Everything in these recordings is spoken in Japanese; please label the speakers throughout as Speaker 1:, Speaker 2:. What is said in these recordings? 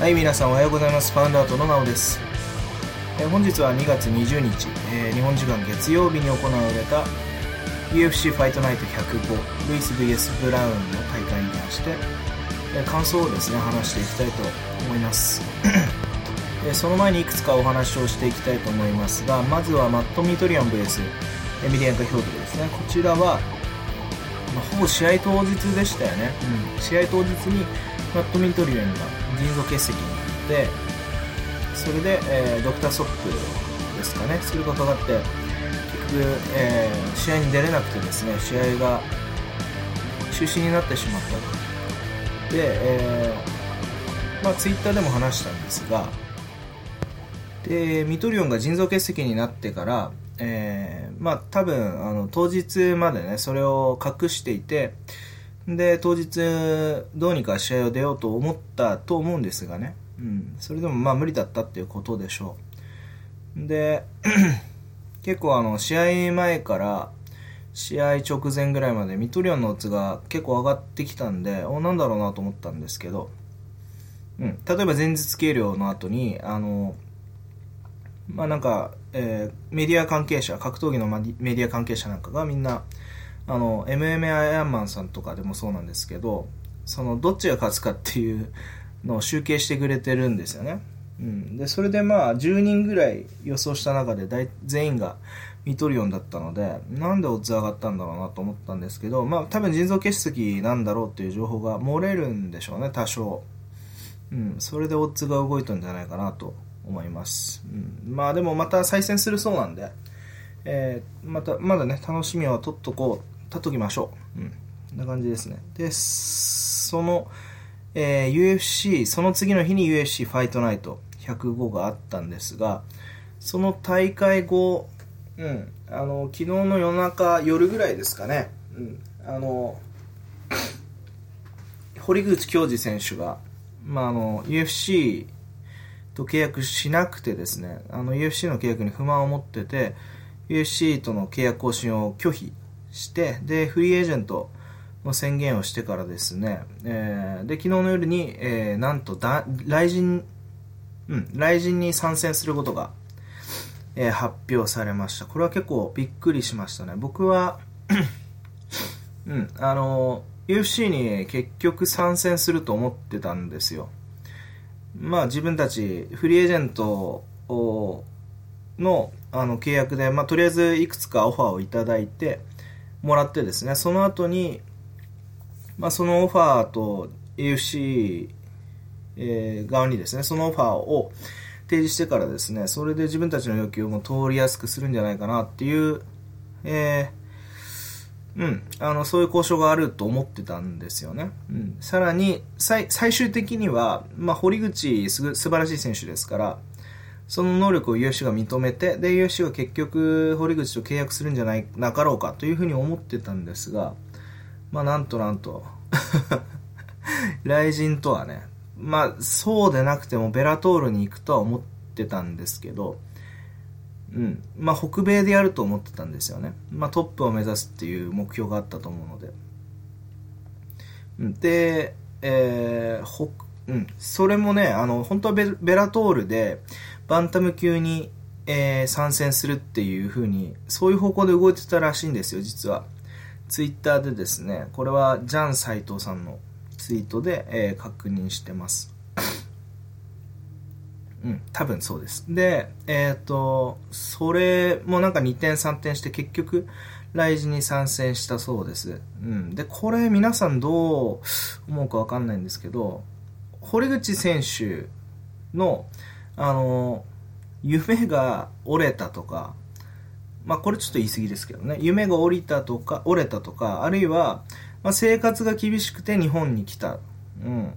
Speaker 1: はい、皆さんおはようございます。パウンダートのなおです。えー本日は2月20日、えー日本時間月曜日に行われた UFC ファイトナイト105ルイス VS ブラウンの大会に関して、えー感想をですね、話していきたいと思います。えーその前にいくつかお話をしていきたいと思いますが、まずはマット・ミトリアン VS エミリアンカ・ヒョートルですね。こちらは、まあ、ほぼ試合当日でしたよね。うん、試合当日にマット・ミトリアンが腎臓結石になって、それで、えードクターストップですかね、それがかかって、結局、えー試合に出れなくてですね、試合が中止になってしまったと。で、えーまあ、ツイッターでも話したんですが、で、ミトリオンが腎臓結石になってから、えーまあ、多分、あの、当日までね、それを隠していて、で、当日、どうにか試合を出ようと思ったと思うんですがね。うん。それでもまあ無理だったっていうことでしょう。で、結構あの、試合前から、試合直前ぐらいまでミトリオンのオッズが結構上がってきたんで、お、なんだろうなと思ったんですけど、うん。例えば前日計量の後に、あの、まあなんか、えーメディア関係者、格闘技のメディア関係者なんかがみんな、あの、MMA アイアンマンさんとかでもそうなんですけど、その、どっちが勝つかっていうのを集計してくれてるんですよね。うん。で、それでまあ、10人ぐらい予想した中で大、全員がミトリオンだったので、なんでオッズ上がったんだろうなと思ったんですけど、まあ、多分腎臓結石なんだろうっていう情報が漏れるんでしょうね、多少。うん。それでオッズが動いたんじゃないかなと思います。うん。まあ、でもまた再戦するそうなんで、えーまた、まだね、楽しみは取っとこう、取っときましょう。うん。こんな感じですね。で、その、えー UFC、その次の日に UFC ファイトナイト105があったんですが、その大会後、うん、あの、昨日の夜中、夜ぐらいですかね、うん、あの、堀口恭司選手が、まあ、あの、UFC と契約しなくてですね、あの UFC の契約に不満を持ってて、UFC との契約更新を拒否して、で、フリーエージェントの宣言をしてからですね、えーで、昨日の夜に、えーなんとだ、来人、うん、来人に参戦することが、えー発表されました。これは結構びっくりしましたね。僕は、うん、あの、UFC に結局参戦すると思ってたんですよ。まあ自分たちフリーエージェントのあの契約で、まあ、とりあえずいくつかオファーをいただいてもらってですねその後に、まあ、そのオファーと AFC、えー側にですねそのオファーを提示してからですねそれで自分たちの要求も通りやすくするんじゃないかなっていう、えーうん、あのそういう交渉があると思ってたんですよね。うん、さらに最最終的には、まあ、堀口す素晴らしい選手ですからその能力を UFC が認めてで UFC が結局堀口と契約するんじゃないなかろうかというふうに思ってたんですが、まあ、なんとなんと 雷神とはねまあそうでなくてもベラトールに行くとは思ってたんですけどうん。まあ、北米でやると思ってたんですよね。まあ、トップを目指すっていう目標があったと思うので。で、えー、ほ、うん。それもね、あの、本当はベベラトールで、バンタム級に、えー参戦するっていう風に、そういう方向で動いてたらしいんですよ、実は。ツイッターでですね、これはジャン斎藤さんのツイートで、えー確認してます。うん、多分そうです。で、えっ、と、それもなんか2点3点して結局、ライジに参戦したそうです。うん。で、これ皆さんどう思うかわかんないんですけど、堀口選手の、あの、夢が折れたとか、まあこれちょっと言い過ぎですけどね、夢が折れたとか、折れたとか、あるいは、まあ、生活が厳しくて日本に来た。うん。っ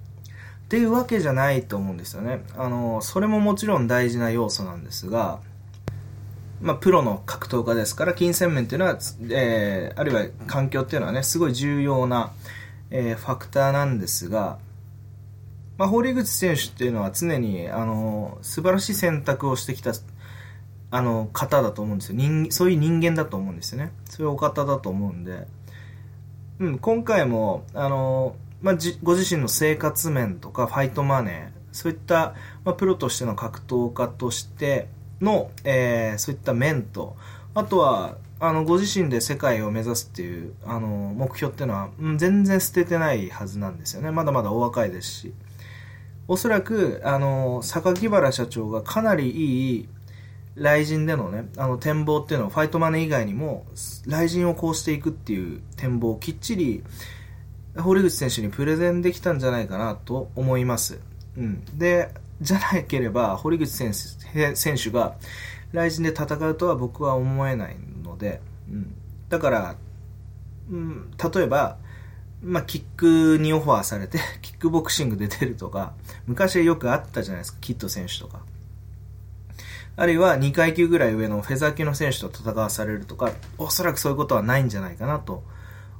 Speaker 1: ていうわけじゃないと思うんですよね。あの、それももちろん大事な要素なんですが、まあ、プロの格闘家ですから、金銭面っていうのは、えー、あるいは環境っていうのはね、すごい重要な、えーファクターなんですが、まあ、堀口選手っていうのは常に、あの、素晴らしい選択をしてきた、あの、方だと思うんですよ。人、そういう人間だと思うんですよね。そういうお方だと思うんで、うん、今回も、あの、まあ、じご自身の生活面とかファイトマネー、そういった、まあ、プロとしての格闘家としての、えー、そういった面と、あとは、あの、ご自身で世界を目指すっていう、あの、目標っていうのは、うん、全然捨ててないはずなんですよね。まだまだお若いですし。おそらく、あの、榊原社長がかなりいい、雷神でのね、あの展望っていうのをファイトマネー以外にも、雷神をこうしていくっていう展望をきっちり、堀口選手にプレゼンできたんじゃないかなと思います。うん。で、じゃなければ、堀口選手選手が、雷神で戦うとは僕は思えないので、うん。だから、うん、例えば、まあ、キックにオファーされて、キックボクシングで出るとか、昔よくあったじゃないですか、キッド選手とか。あるいは2階級ぐらい上のフェザー級の選手と戦わされるとか、おそらくそういうことはないんじゃないかなと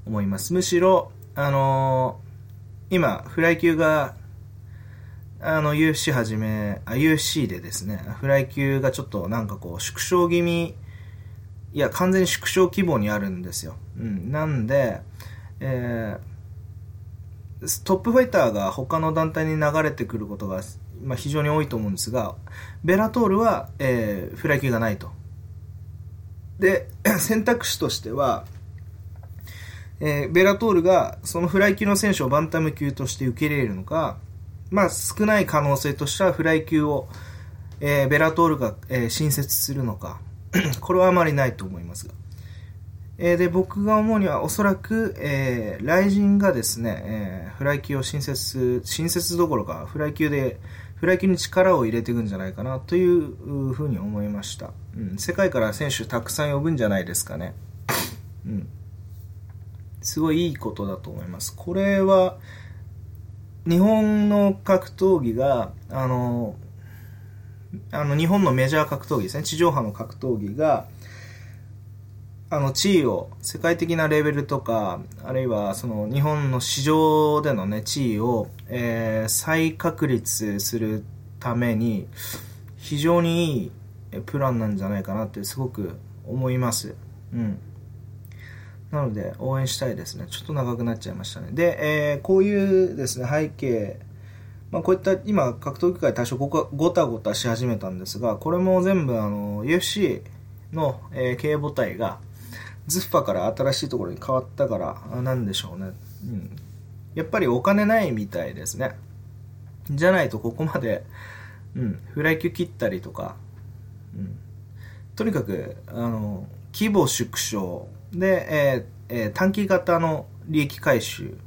Speaker 1: 思います。むしろ、あのー、今、フライ級が、あの、UFC はじめ、あ、UFC でですね、フライ級がちょっとなんかこう、縮小気味、いや、完全に縮小規模にあるんですよ。うん。なんで、えー、トップファイターが他の団体に流れてくることが、まあ、非常に多いと思うんですが、ベラトールは、えー、フライ級がないと。で、選択肢としては、えー、ベラトールがそのフライ級の選手をバンタム級として受け入れるのか、まあ少ない可能性としてはフライ級を、えー、ベラトールが、えー、新設するのか、これはあまりないと思いますが。えー、で、僕が思うにはおそらく、えー、ライジンがですね、えー、フライ級を新設、新設どころか、フライ級で、フライ級に力を入れていくんじゃないかなというふうに思いました。うん、世界から選手たくさん呼ぶんじゃないですかね。うん。すごいいいことだと思います。これは、日本の格闘技が、あの、あの日本のメジャー格闘技ですね、地上波の格闘技が、あの地位を、世界的なレベルとか、あるいはその日本の市場でのね、地位を、えー、再確立するために、非常にいいプランなんじゃないかなってすごく思います。うん。なので応援したいですね。ちょっと長くなっちゃいましたね。で、えー、こういうですね、背景、まあ、こういった今、格闘技界多少ごたごたし始めたんですが、これも全部あの、UFC の、えー、経営母体が、ズッファから新しいところに変わったから、なんでしょうね。うん。やっぱりお金ないみたいですね。じゃないとここまで、うん、フライ級切ったりとか、うん。とにかく、あの、規模縮小、で、えーえー、短期型の利益回収、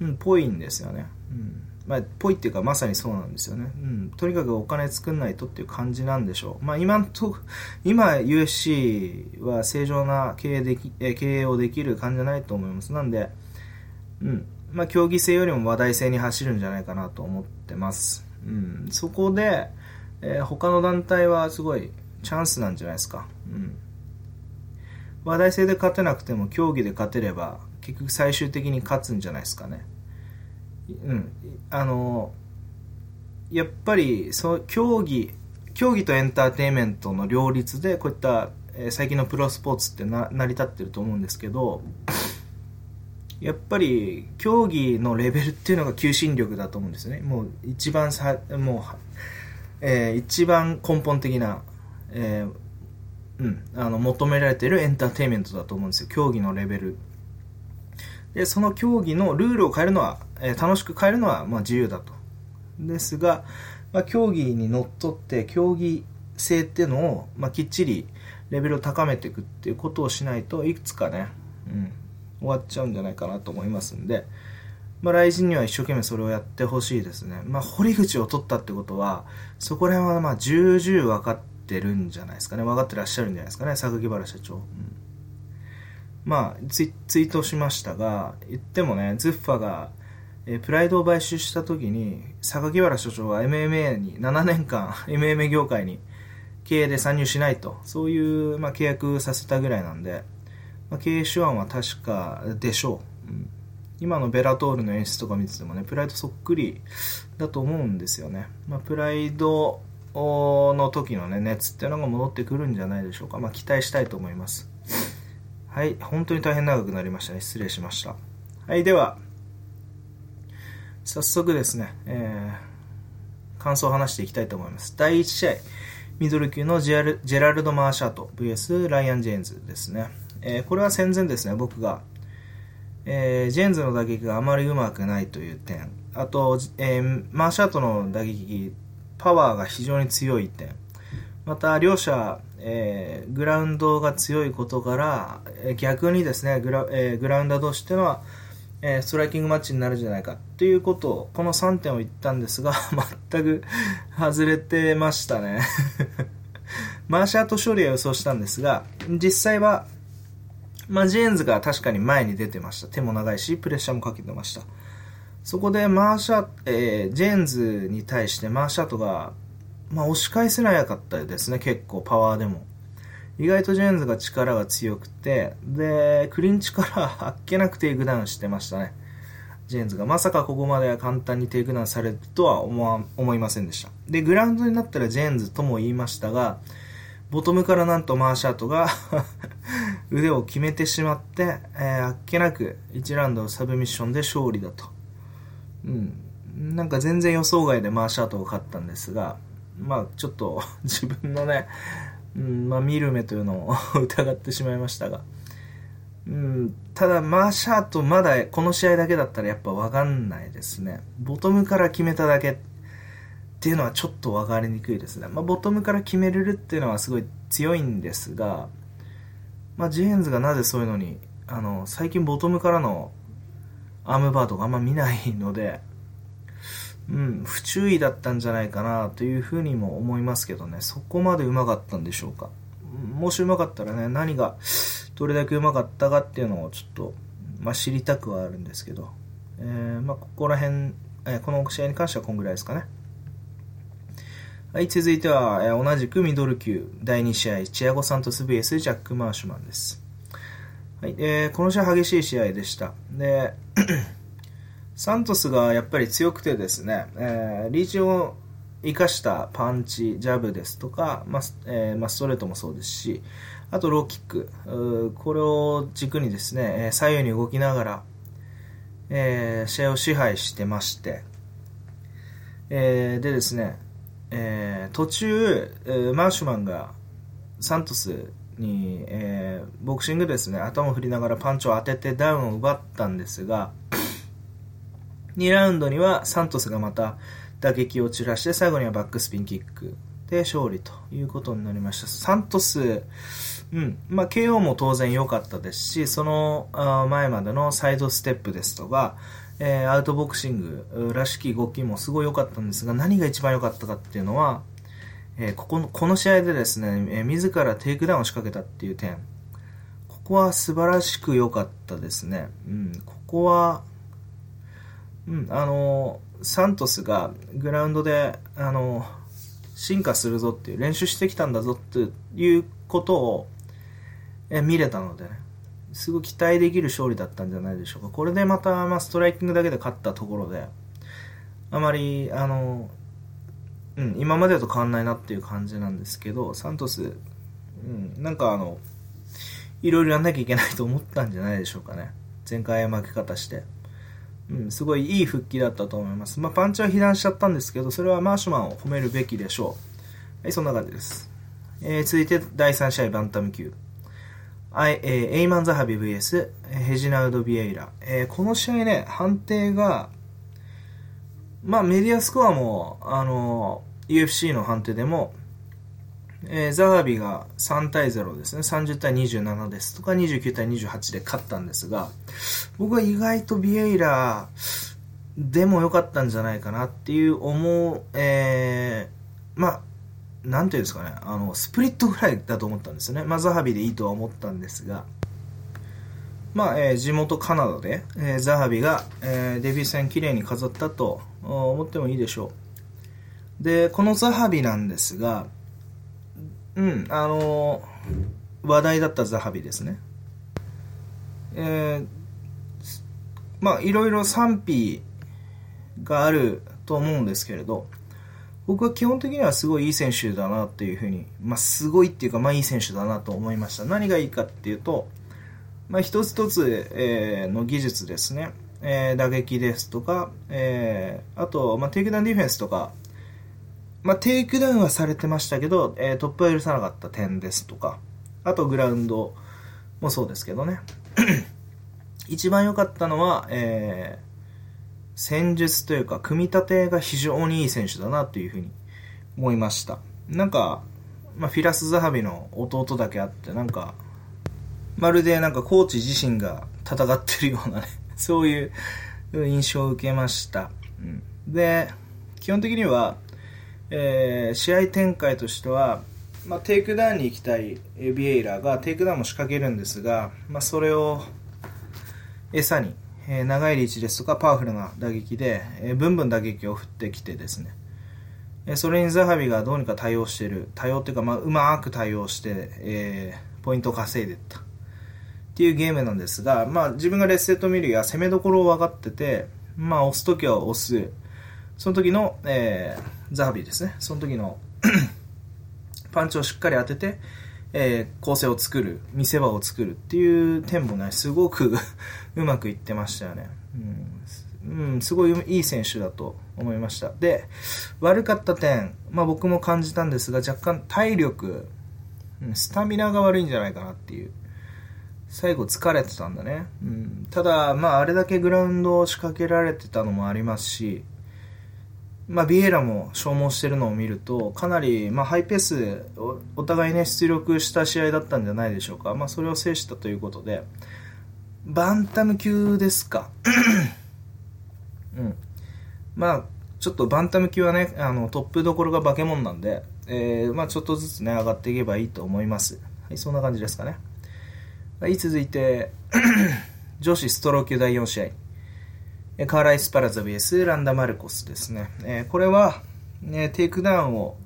Speaker 1: うん、ぽいんですよね。うん。まあ、ぽいっていうかまさにそうなんですよね。うん。とにかくお金作んないとっていう感じなんでしょう。まあ今と、今 USC は正常な経営でき、経営をできる感じじゃないと思います。なんで、うん。まあ競技性よりも話題性に走るんじゃないかなと思ってます。うん。そこで、えー、他の団体はすごいチャンスなんじゃないですか。うん。話題性で勝てなくても競技で勝てれば結局最終的に勝つんじゃないですかね。うん。あの、やっぱり、そ、競技、競技とエンターテインメントの両立でこういった、えー、最近のプロスポーツってな成り立ってると思うんですけど、やっぱり競技のレベルっていうのが求心力だと思うんですよね。もう一番さ、もう、えー、一番根本的な、えー、うん、あの求められてるエンターテインメントだと思うんですよ競技のレベルでその競技のルールを変えるのは、えー、楽しく変えるのは、ま、自由だとですが、まあ、競技にのっとって競技性っていうのを、まあ、きっちりレベルを高めていくっていうことをしないといくつかね、うん、終わっちゃうんじゃないかなと思いますんで、まあ、来人には一生懸命それをやってほしいですね。まあ、堀口を取ったってことは、そこら辺はまあ重々分かってるんじゃないですかね。分かってらっしゃるんじゃないですかね、榊原社長。うん、まあツイ、ツイートしましたが、言ってもね、ズッファが、えプライドを買収した時に、榊原所長は MMA に7年間、MMA 業界に経営で参入しないと、そういう、まあ、契約させたぐらいなんで、まあ、経営手腕は確かでしょう。うん、今のベラトールの演出とか見ててもね、プライドそっくりだと思うんですよね。まあ、プライドの時のね、熱っていうのが戻ってくるんじゃないでしょうか。まあ、期待したいと思います。はい、本当に大変長くなりましたね。失礼しました。はい、では、早速ですね、え感想を話していきたいと思います。第1試合、ミドル級のジェジェラルド・マーシャート VS ライアン・ジェーンズですね。えー、これは戦前ですね、僕が、えー、ジェーンズの打撃があまりうまくないという点、あと、えー、マーシャートの打撃、パワーが非常に強い点、また両者、えー、グラウンドが強いことから、え逆にですね、グラ,、えー、グラウンダー同士っていうのは、え、ストライキングマッチになるんじゃないかっていうことを、この3点を言ったんですが、全く外れてましたね マーシャート勝利は予想したんですが、実際は、まあ、ジェーンズが確かに前に出てました。手も長いし、プレッシャーもかけてました。そこでマーシャ、えー、ジェーンズに対してマーシャートが、まあ、押し返せなかったですね、結構、パワーでも。意外とジェーンズが力が強くて、で、クリンチからあっけなくテイクダウンしてましたね。ジェーンズが。まさかここまでは簡単にテイクダウンされるとは思わ思いませんでした。で、グラウンドになったらジェーンズとも言いましたが、ボトムからなんとマーシャートが 腕を決めてしまって、えー、あっけなく1ラウンドサブミッションで勝利だと。うん。なんか全然予想外でマーシャートが勝ったんですが、まあちょっと自分のね、うんまあ、見る目というのを 疑ってしまいましたが、うん、ただ、マーシャートまだこの試合だけだったらやっぱ分かんないですね。ボトムから決めただけっていうのはちょっと分かりにくいですね。まあ、ボトムから決めれるっていうのはすごい強いんですが、まあ、ジェーンズがなぜそういうのに、あの、最近ボトムからのアームバーとかあんま見ないので、うん、不注意だったんじゃないかなというふうにも思いますけどね、そこまでうまかったんでしょうか。もしうまかったらね、何がどれだけうまかったかっていうのをちょっと、まあ、知りたくはあるんですけど、えー、まあ、ここら辺、えー、この試合に関してはこんぐらいですかね。はい、続いては、えー、同じくミドル級第2試合、チアゴ・サントス VS ジャック・マーシュマンです。はい、えー、この試合激しい試合でした。で、サントスがやっぱり強くてですね、えー、リーチを生かしたパンチ、ジャブですとか、まあえーまあ、ストレートもそうですし、あとローキック、これを軸にですね、左右に動きながら、えー、試合を支配してまして、えー、でですね、えー、途中、えー、マーシュマンがサントスに、えー、ボクシングですね、頭を振りながらパンチを当ててダウンを奪ったんですが、2ラウンドにはサントスがまた打撃を散らして最後にはバックスピンキックで勝利ということになりました。サントス、うん。まあ、KO も当然良かったですし、その前までのサイドステップですとか、え、アウトボクシングらしき動きもすごい良かったんですが、何が一番良かったかっていうのは、え、ここの、この試合でですね、え、自らテイクダウンを仕掛けたっていう点、ここは素晴らしく良かったですね。うん、ここは、うん、あのサントスがグラウンドで、あの進化するぞっていう、練習してきたんだぞっていうことを、え見れたのでね、すごい期待できる勝利だったんじゃないでしょうか。これでまた、まあ、ストライキングだけで勝ったところで、あまり、あの、うん、今までと変わんないなっていう感じなんですけど、サントス、うん、なんかあの、いろいろやんなきゃいけないと思ったんじゃないでしょうかね。前回負け方して。うん、すごいいい復帰だったと思います。まあ、パンチは被弾しちゃったんですけど、それはマーシュマンを褒めるべきでしょう。はい、そんな感じです。えー、続いて第3試合バンタム級。はい、えー、エイマン・ザハビ VS ヘジナウド・ビエイラ。えー、この試合ね、判定が、まあ、メディアスコアも、あの、UFC の判定でも、えー、ザハビが3対0ですね。30対27ですとか29対28で勝ったんですが、僕は意外とビエイラでも良かったんじゃないかなっていう思う、えー、まあ、なんていうんですかね、あの、スプリットぐらいだと思ったんですね。まあ、ザハビでいいとは思ったんですが、まあ、えー、地元カナダで、えー、ザハビが、えー、デビュー戦綺麗に飾ったと思ってもいいでしょう。で、このザハビなんですが、うん、あの、話題だったザハビですね。えー、まあ、いろいろ賛否があると思うんですけれど、僕は基本的にはすごいいい選手だなっていうふうに、まあ、すごいっていうか、まあ、いい選手だなと思いました。何がいいかっていうと、まあ、一つ一つ、えー、の技術ですね。えー、打撃ですとか、えー、あと、まあ、テイクダウンディフェンスとか、まあ、テイクダウンはされてましたけど、えー、トップは許さなかった点ですとか、あとグラウンドもそうですけどね。一番良かったのは、えー、戦術というか、組み立てが非常にいい選手だなというふうに思いました。なんか、まあ、フィラス・ザハビの弟だけあって、なんか、まるでなんかコーチ自身が戦ってるようなね、そういう印象を受けました。うん、で、基本的には、えー、試合展開としては、まあ、テイクダウンに行きたいビエイラがテイクダウンも仕掛けるんですが、まあ、それを餌に、えー、長いリーチですとかパワフルな打撃で、えー、ブンブン打撃を振ってきてですね、えー、それにザハビがどうにか対応してる対応っていうか、まあ、うまく対応して、えー、ポイントを稼いでった。っていうゲームなんですが、まあ、自分がレッセット見るや攻めどころを分かってて、まあ、押すときは押す。その時の、えー、ザハビですねその時の パンチをしっかり当てて、えー、構成を作る、見せ場を作るっていう点もね、すごく うまくいってましたよね。うん、うん、すごいいい選手だと思いました。で、悪かった点、まあ僕も感じたんですが、若干体力、スタミナが悪いんじゃないかなっていう。最後疲れてたんだね。うん、ただ、まああれだけグラウンドを仕掛けられてたのもありますし、まあ、ビエラも消耗してるのを見ると、かなり、まあ、ハイペースお、お互いね、出力した試合だったんじゃないでしょうか。まあ、それを制したということで、バンタム級ですか。うん。まあ、ちょっとバンタム級はね、あの、トップどころが化け物なんで、えー、まあ、ちょっとずつね、上がっていけばいいと思います。はい、そんな感じですかね。はい、続いて、女子ストロー級第4試合。カーラエスパルザ VS ランダ・マルコスですね。えこれは、ね、テイクダウンを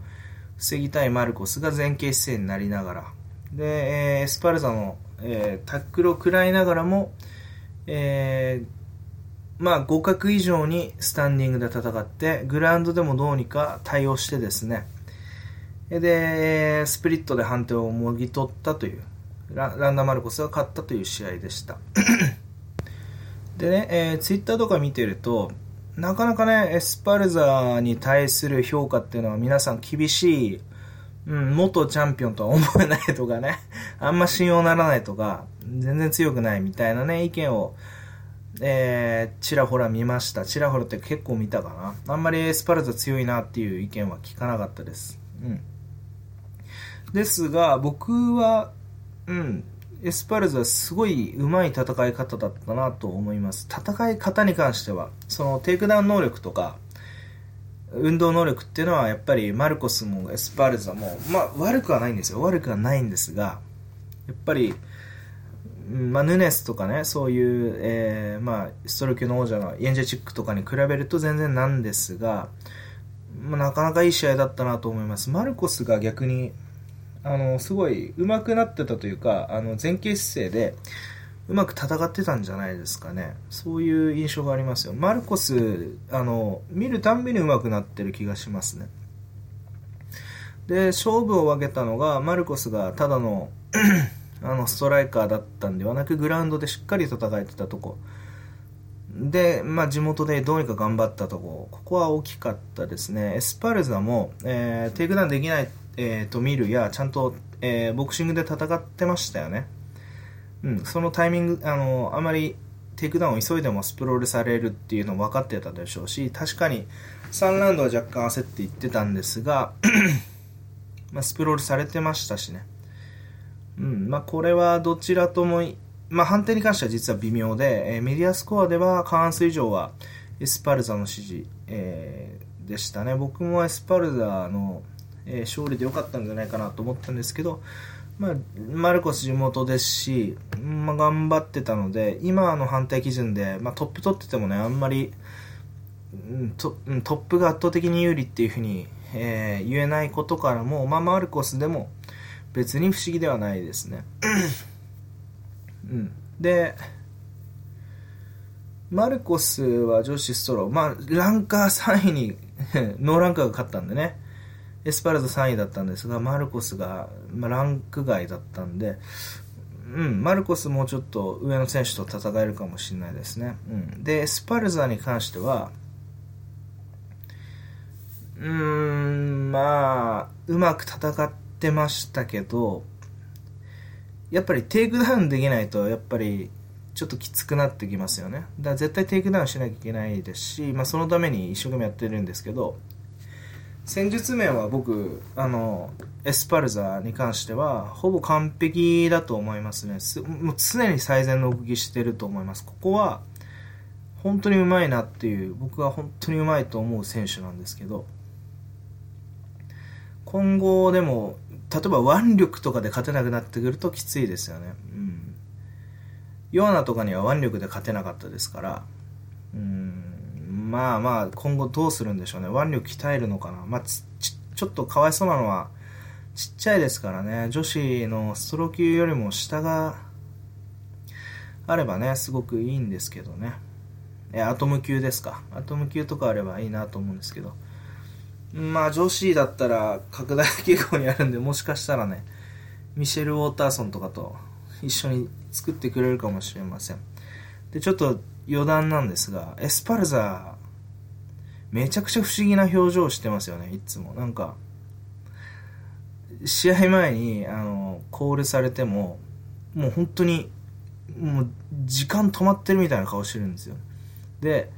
Speaker 1: 防ぎたいマルコスが前傾姿勢になりながら、で、エスパルザの、えタックルを食らいながらも、えー、まあ、互角以上にスタンディングで戦って、グラウンドでもどうにか対応してですね、で、スプリットで判定をもぎ取ったという、ランダ・マルコスが勝ったという試合でした。でね、えー、ツイッターとか見てると、なかなかね、エスパルザに対する評価っていうのは皆さん厳しい、うん、元チャンピオンとは思えないとかね、あんま信用ならないとか、全然強くないみたいなね、意見を、えー、ちらほら見ました。ちらほらって結構見たかな。あんまりエスパルザ強いなっていう意見は聞かなかったです。うん。ですが、僕は、うん、エスパルザはすごい上手い戦い方だったなと思います。戦い方に関しては、そのテイクダウン能力とか、運動能力っていうのはやっぱりマルコスもエスパルザも、まあ悪くはないんですよ。悪くはないんですが、やっぱり、まあ、ヌネスとかね、そういう、えー、まあ、ストロー級の王者のイェンジェイチックとかに比べると全然なんですが、まあ、なかなかいい試合だったなと思います。マルコスが逆に、あの、すごい上手くなってたというか、あの、前傾姿勢で、うまく戦ってたんじゃないですかね。そういう印象がありますよ。マルコス、あの、見るたんびに上手くなってる気がしますね。で、勝負を分けたのが、マルコスがただの あの、ストライカーだったんではなく、グラウンドでしっかり戦えてたとこ。で、まあ、地元でどうにか頑張ったとこ。ここは大きかったですね。エスパルザも、えー、テイクダウンできないえー、と見るやちゃんと、えー、ボクシングで戦ってましたよね、うん、そのタイミングあのあまりテイクダウンを急いでもスプロールされるっていうの分かってたでしょうし確かに3ラウンドは若干焦っていってたんですが まあ、スプロールされてましたしね、うんまあ、これはどちらとも、まあ、判定に関しては実は微妙で、えー、メディアスコアでは過半数以上はエスパルザの支持、えー、でしたね。僕もエスパルザのえー、勝利で良かったんじゃないかなと思ったんですけど、まあ、マルコス地元ですし、まあ、頑張ってたので、今の判定基準で、まあ、トップ取っててもね、あんまり、トトップが圧倒的に有利っていうふうに、えー、言えないことからも、まあ、マルコスでも別に不思議ではないですね。うん、で、マルコスは女子ストロー、まあ、ランカー3位に ノーランカーが勝ったんでね、エスパルザ3位だったんですが、マルコスが、まあ、ランク外だったんで、うん、マルコスもうちょっと上の選手と戦えるかもしれないですね。うん、で、エスパルザに関しては、うーん、まあ、うまく戦ってましたけど、やっぱりテイクダウンできないと、やっぱり、ちょっときつくなってきますよね。だから絶対テイクダウンしなきゃいけないですし、まあそのために一生懸命やってるんですけど、戦術面は僕、あの、エスパルザに関しては、ほぼ完璧だと思いますね。もう常に最善の動きしてると思います。ここは、本当にうまいなっていう、僕は本当にうまいと思う選手なんですけど、今後でも、例えば腕力とかで勝てなくなってくるときついですよね。うん。ヨアナとかには腕力で勝てなかったですから、うん、まあまあ、今後どうするんでしょうね。腕力鍛えるのかな。まあ、ち、ちょっとかわいそうなのは、ちっちゃいですからね、女子のストロー級よりも下があればね、すごくいいんですけどね。え、アトム級ですか。アトム級とかあればいいなと思うんですけど。まあ女子だったら拡大傾向にあるんで、もしかしたらね、ミシェル・ウォーターソンとかと一緒に作ってくれるかもしれません。で、ちょっと余談なんですが、エスパルザ、めちゃくちゃ不思議な表情してますよね、いつも。なんか、試合前に、あの、コールされても、もう本当に、もう時間止まってるみたいな顔してるんですよ。で、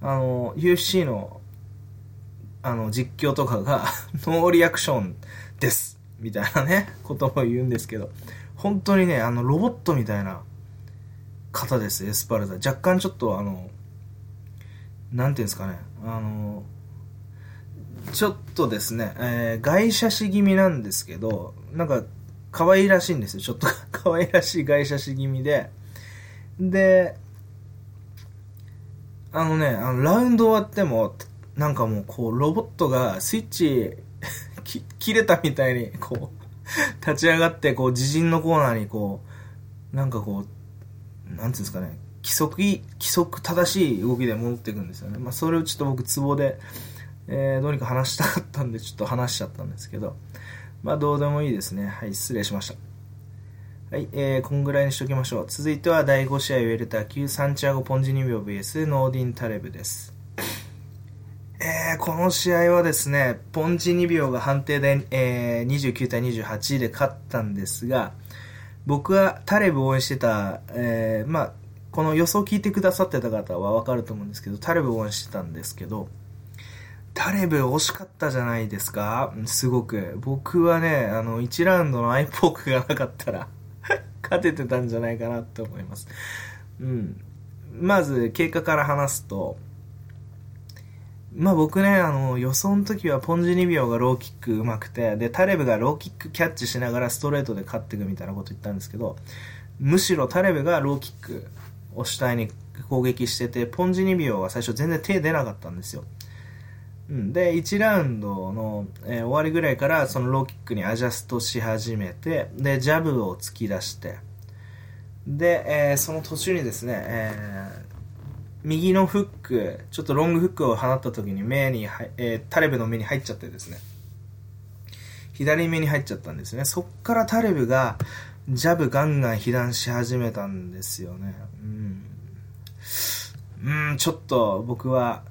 Speaker 1: あの、UFC のあの、実況とかが ノーリアクションです。みたいなね、ことを言うんですけど、本当にね、あの、ロボットみたいな方です、エスパルザ。若干ちょっとあの、なんていうんですかね、あの、ちょっとですね、えー、外車視気味なんですけど、なんか、可愛らしいんですよ。ちょっと 可愛らしい外車視気味で。で、あのね、あの、ラウンド終わっても、なんかもうこうロボットがスイッチ 切れたみたいにこう立ち上がってこう自陣のコーナーにこうなんかこうなんつうんですかね規則規則正しい動きで戻っていくんですよね。まあそれをちょっと僕ツボで、えー、どうにか話したかったんでちょっと話しちゃったんですけどまあどうでもいいですね。はい、失礼しました。はい、えー、こんぐらいにしときましょう。続いては第5試合ウェルター級サンチアゴ・ポンジニビオ VS ノーディン・タレブです。えー、この試合はですね、ポンチ2秒が判定で、えー、29対28で勝ったんですが、僕はタレブを応援してた、えー、まあ、この予想を聞いてくださってた方はわかると思うんですけど、タレブ応援してたんですけど、タレブ惜しかったじゃないですかすごく。僕はね、あの、1ラウンドのアイポークがなかったら 勝ててたんじゃないかなって思います。うん。まず、経過から話すと、まあ僕ね、あの、予想の時はポンジニビオがローキック上手くて、で、タレブがローキックキャッチしながらストレートで勝っていくみたいなこと言ったんですけど、むしろタレブがローキックを主体に攻撃してて、ポンジニビオは最初全然手出なかったんですよ。うん、で、1ラウンドの、えー、終わりぐらいからそのローキックにアジャストし始めて、で、ジャブを突き出して、で、えー、その途中にですね、えー右のフック、ちょっとロングフックを放った時に目に、えー、タレブの目に入っちゃってですね。左目に入っちゃったんですね。そっからタレブが、ジャブガンガン被弾し始めたんですよね。うん。ちょっと僕は、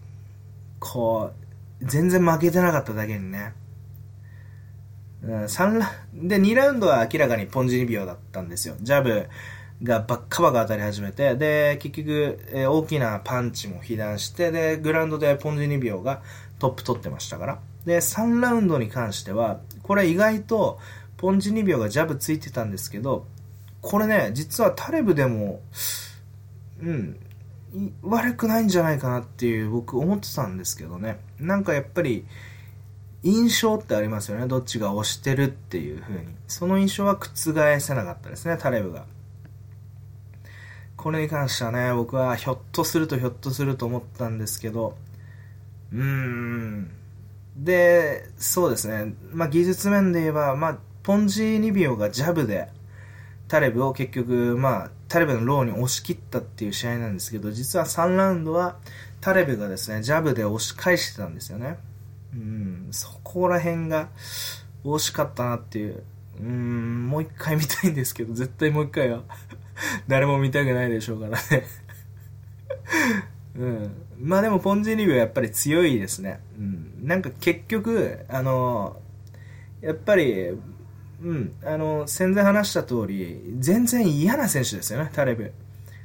Speaker 1: こう、全然負けてなかっただけにね。うん3ラで、2ラウンドは明らかにポンジニビオだったんですよ。ジャブ、がばっかばか当たり始めて、で、結局、えー、大きなパンチも被弾して、で、グラウンドでポンジニビオがトップ取ってましたから。で、3ラウンドに関しては、これ意外と、ポンジニビオがジャブついてたんですけど、これね、実はタレブでも、うん、悪くないんじゃないかなっていう僕思ってたんですけどね。なんかやっぱり、印象ってありますよね。どっちが押してるっていう風に。その印象は覆せなかったですね、タレブが。これに関してはね、僕はひょっとするとひょっとすると思ったんですけど、うーん。で、そうですね。まあ、技術面で言えば、まあ、ポンジニビオがジャブで、タレブを結局、まあ、タレブのローに押し切ったっていう試合なんですけど、実は3ラウンドは、タレブがですね、ジャブで押し返してたんですよね。うん、そこら辺が惜しかったなっていう。うん、もう一回見たいんですけど、絶対もう一回は 誰も見たくないでしょうからね うん。まあでもポンジリビオやっぱり強いですね。うん。なんか結局、あの、やっぱり、うん、あの、戦前話した通り、全然嫌な選手ですよね、タレブ。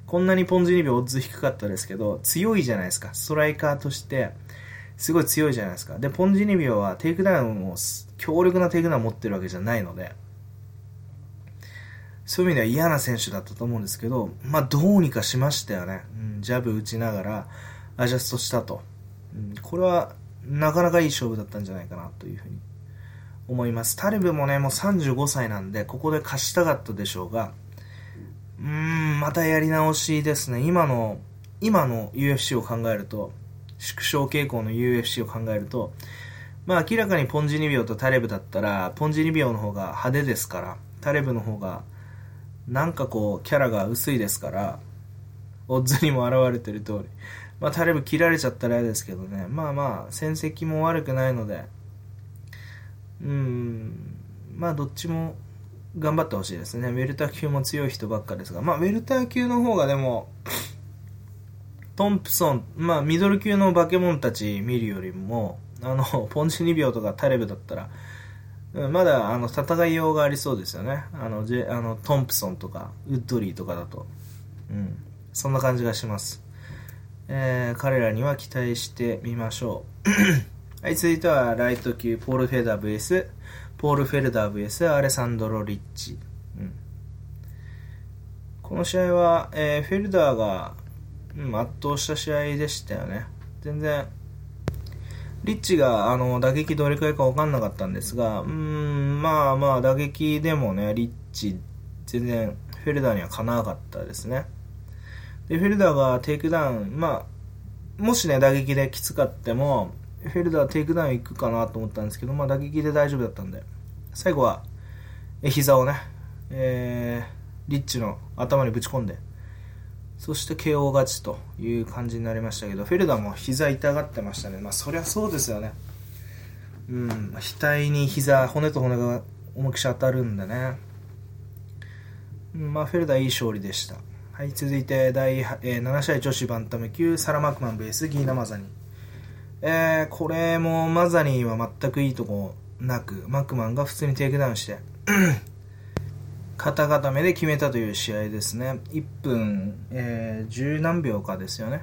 Speaker 1: こんなにポンジリビオオッズ低かったですけど、強いじゃないですか。ストライカーとして、すごい強いじゃないですか。で、ポンジリビオはテイクダウンを、強力なテイクダウンを持ってるわけじゃないので、そういう意味では嫌な選手だったと思うんですけど、まあどうにかしましたよね。うん、ジャブ打ちながらアジャストしたと。うん、これはなかなかいい勝負だったんじゃないかなというふうに思います。タリブもね、もう35歳なんで、ここで勝ちたかったでしょうが、うーん、またやり直しですね。今の、今の UFC を考えると、縮小傾向の UFC を考えると、まあ明らかにポンジニビオとタレブだったら、ポンジニビオの方が派手ですから、タレブの方が、なんかこう、キャラが薄いですから、オッズにも現れてる通り。まあタレブ切られちゃったら嫌ですけどね。まあまあ、戦績も悪くないので、うん、まあどっちも頑張ってほしいですね。ウェルター級も強い人ばっかですが、まあウェルター級の方がでも、トンプソン、まあ、ミドル級のバケモンたち見るよりも、あの、ポンチ2秒とかタレブだったら、まだ、あの、戦いようがありそうですよね。あの、ジあのトンプソンとか、ウッドリーとかだと。うん。そんな感じがします。えー、彼らには期待してみましょう。はい、続いては、ライト級、ポール・フェルダー VS、ポール・フェルダー VS、アレサンドロ・リッチ。うん。この試合は、えー、フェルダーが、うん、圧倒した試合でしたよね。全然、リッチがあの打撃どれくらいか分かんなかったんですが、うん、まあまあ打撃でもね、リッチ全然フェルダーにはかなわなかったですね。で、フェルダーがテイクダウン、まあ、もしね、打撃できつかっても、フェルダーテイクダウン行くかなと思ったんですけど、まあ打撃で大丈夫だったんで、最後は、え膝をね、えー、リッチの頭にぶち込んで、そして KO 勝ちという感じになりましたけど、フェルダーも膝痛がってましたね。まあそりゃそうですよね。うん、額に膝、骨と骨が重くし当たるんでね。まあフェルダーいい勝利でした。はい、続いて第、え、7試合女子バンタム級サラ・マクマン VS ジーナ・マザニー。えー、これもマザニーは全くいいとこなく、マクマンが普通にテイクダウンして肩固めで決めたという試合ですね。1分、えー、十何秒かですよね。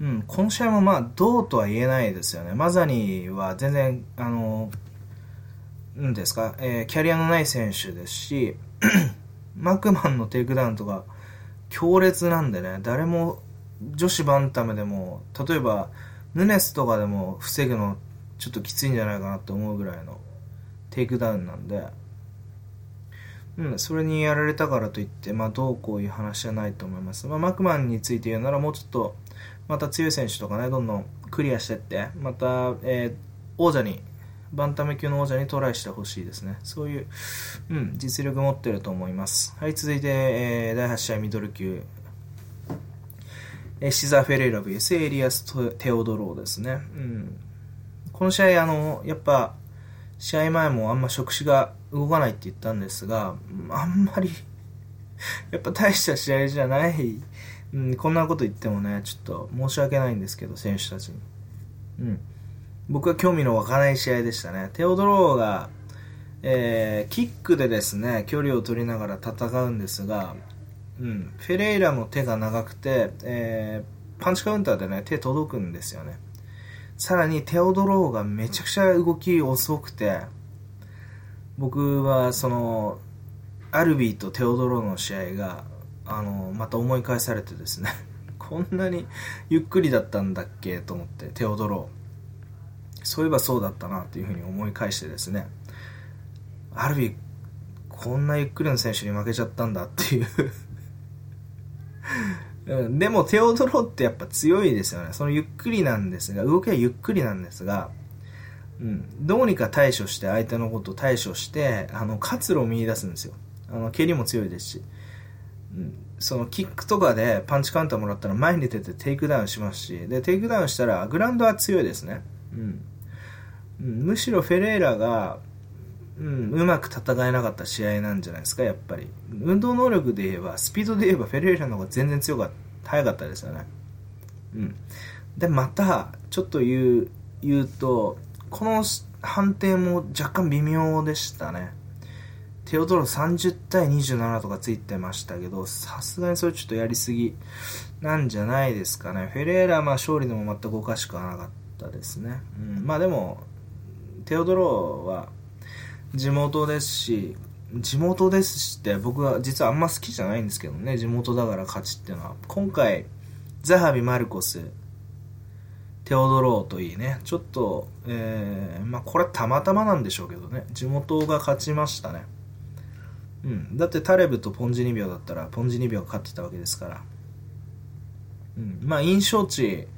Speaker 1: うん、この試合もまあ、どうとは言えないですよね。マザニーは全然、あの、んですか、えー、キャリアのない選手ですし、マクマンのテイクダウンとか強烈なんでね、誰も女子バンタムでも、例えば、ヌネスとかでも防ぐのちょっときついんじゃないかなと思うぐらいのテイクダウンなんで、うん、それにやられたからといって、まあ、どうこういう話じゃないと思います。まあ、マクマンについて言うなら、もうちょっと、また強い選手とかね、どんどんクリアしていって、また、えー、王者に、バンタム級の王者にトライしてほしいですね。そういう、うん、実力持ってると思います。はい、続いて、えー、第8試合ミドル級。え、セザー・フェレイラ VS エリアス・テオドローですね。うん。この試合、あの、やっぱ、試合前もあんま触手が動かないって言ったんですが、あんまり やっぱ大した試合じゃない、うん、こんなこと言ってもね、ちょっと申し訳ないんですけど、選手たちに。うん。僕は興味の湧かない試合でしたね。テオドローが、えー、キックでですね、距離を取りながら戦うんですが、うん、フェレイラの手が長くて、えー、パンチカウンターでね、手届くんですよね。さらにテオドローがめちゃくちゃ動き遅くて、僕はそのアルビーとテオドローの試合があのまた思い返されてですね。こんなにゆっくりだったんだっけと思ってテオドロー。そういえばそうだったなというふうに思い返してですね。アルビーこんなゆっくりの選手に負けちゃったんだっていう。うん、でもテオドローってやっぱ強いですよね。そのゆっくりなんですが動きはゆっくりなんですがうん、どうにか対処して相手のことを対処してあの活路を見出すんですよ。あの蹴りも強いですし、うん、そのキックとかでパンチカウンターもらったら前に出てテイクダウンしますし。でテイクダウンしたらグラウンドは強いですね、うん、うん、むしろフェレーラが、うん、うまく戦えなかった試合なんじゃないですかやっぱり運動能力で言えばスピードで言えばフェレーラの方が全然強かった速かったですよねうん。で、また、ちょっと言う、言うと、この判定も若干微妙でしたね。テオドロ30対27とかついてましたけど、さすがにそれちょっとやりすぎなんじゃないですかね。フェレーラはまあ勝利でも全くおかしくはなかったですね。うん、まあでも、テオドロは地元ですし、地元ですしって僕は実はあんま好きじゃないんですけどね、地元だから勝ちっていうのは。今回、ザハビ・マルコス、テオドローといいね、ちょっと、えー、まあこれたまたまなんでしょうけどね、地元が勝ちましたね。うん。だってタレブとポンジニビオだったら、ポンジニビオ勝ってたわけですから。うん。まあ印象値、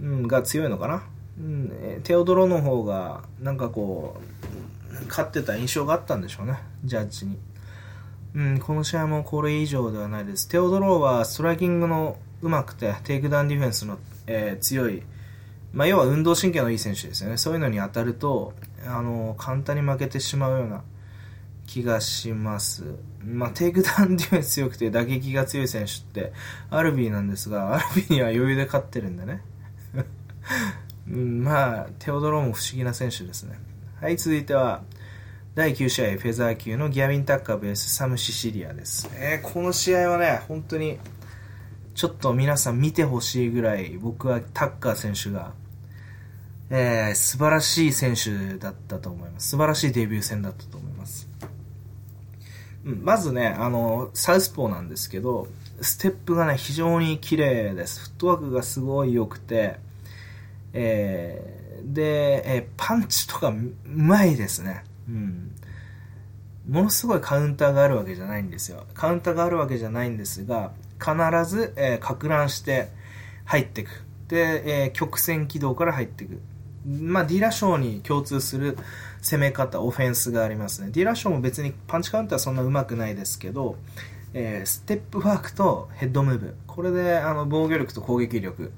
Speaker 1: うん、が強いのかな。うん、テオドロの方が、なんかこう、勝ってた印象があったんでしょうね、ジャッジに。うん、この試合もこれ以上ではないです。テオドローはストライキングの上手くて、テイクダウンディフェンスの、えー、強い、まあ、要は運動神経のいい選手ですよね。そういうのに当たると、あの、簡単に負けてしまうような気がします。まあ、テイクダウンディフェンス強くて打撃が強い選手って、アルビーなんですが、アルビーには余裕で勝ってるんでね。うん、まあ、テオドローも不思議な選手ですね。はい、続いては、第9試合、フェザー級のギャビン・タッカー VS サム・シシリアです。えー、この試合はね、本当に、ちょっと皆さん見てほしいぐらい、僕はタッカー選手が、えー、素晴らしい選手だったと思います。素晴らしいデビュー戦だったと思います。うん、まずね、あの、サウスポーなんですけど、ステップがね、非常に綺麗です。フットワークがすごい良くて、えー、で、え、パンチとかうまいですね。うん。ものすごいカウンターがあるわけじゃないんですよ。カウンターがあるわけじゃないんですが、必ず、えー、か乱して入っていく。で、えー、曲線軌道から入っていく。まあ、ディラショーに共通する攻め方、オフェンスがありますね。ディラショーも別にパンチカウンターはそんな上手くないですけど、えー、ステップワークとヘッドムーブ。これで、あの、防御力と攻撃力。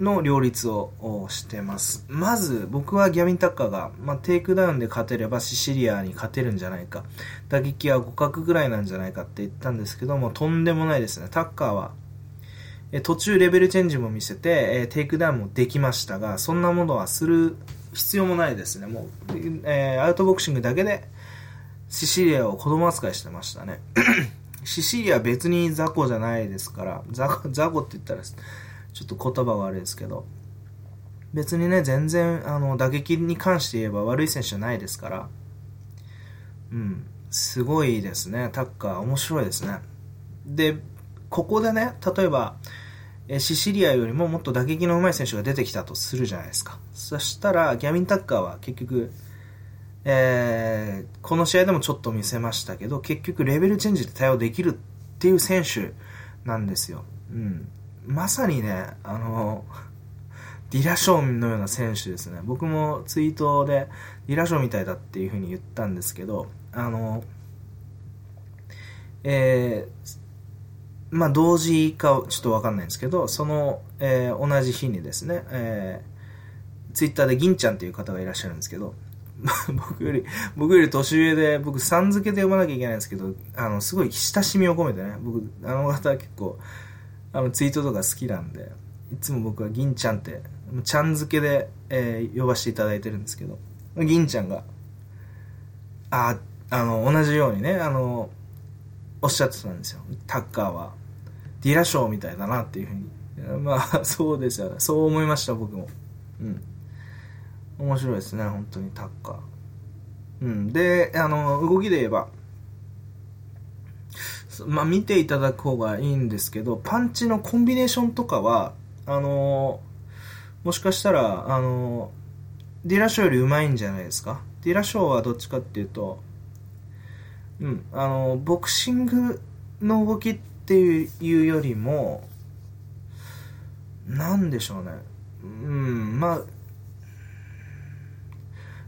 Speaker 1: の両立をしてます。まず、僕はギャビン・タッカーが、まあ、テイクダウンで勝てればシシリアに勝てるんじゃないか。打撃は互角ぐらいなんじゃないかって言ったんですけども、とんでもないですね。タッカーは、途中レベルチェンジも見せて、えテイクダウンもできましたが、そんなものはする必要もないですね。もう、えー、アウトボクシングだけで、シシリアを子供扱いしてましたね。シシリア別に雑魚じゃないですから、雑魚、雑魚って言ったら、ちょっと言葉は悪いですけど、別にね、全然、あの、打撃に関して言えば悪い選手じゃないですから、うん、すごいですね、タッカー、面白いですね。で、ここでね、例えば、えシシリアよりももっと打撃の上手い選手が出てきたとするじゃないですか。そしたら、ギャビン・タッカーは結局、えー、この試合でもちょっと見せましたけど、結局レベルチェンジで対応できるっていう選手なんですよ。うん。まさにね、あの、ディラショーンのような選手ですね。僕もツイートでディラショーみたいだっていうふうに言ったんですけど、あの、えー、まあ、同時かちょっとわかんないんですけど、その、えー、同じ日にですね、えー、ツイッターで銀ちゃんっていう方がいらっしゃるんですけど、僕より、僕より年上で、僕さん付けで呼ばなきゃいけないんですけど、あの、すごい親しみを込めてね、僕、あの方は結構、あのツイートとか好きなんで、いつも僕は銀ちゃんって、ちゃん付けで、えー、呼ばせていただいてるんですけど、銀ちゃんが、あ、あの、同じようにね、あの、おっしゃってたんですよ。タッカーは、ディラショーみたいだなっていうふうに。まあ、そうですよね。そう思いました、僕も。うん。面白いですね、本当にタッカー。うん。で、あの、動きで言えば、まあ、見ていただく方がいいんですけど、パンチのコンビネーションとかは、あのー、もしかしたら、あのー、ディラショーより上手いんじゃないですか？ディラショーはどっちかっていうと、うん、あのー、ボクシングの動きっていうよりも、なんでしょうね。うん、まあ、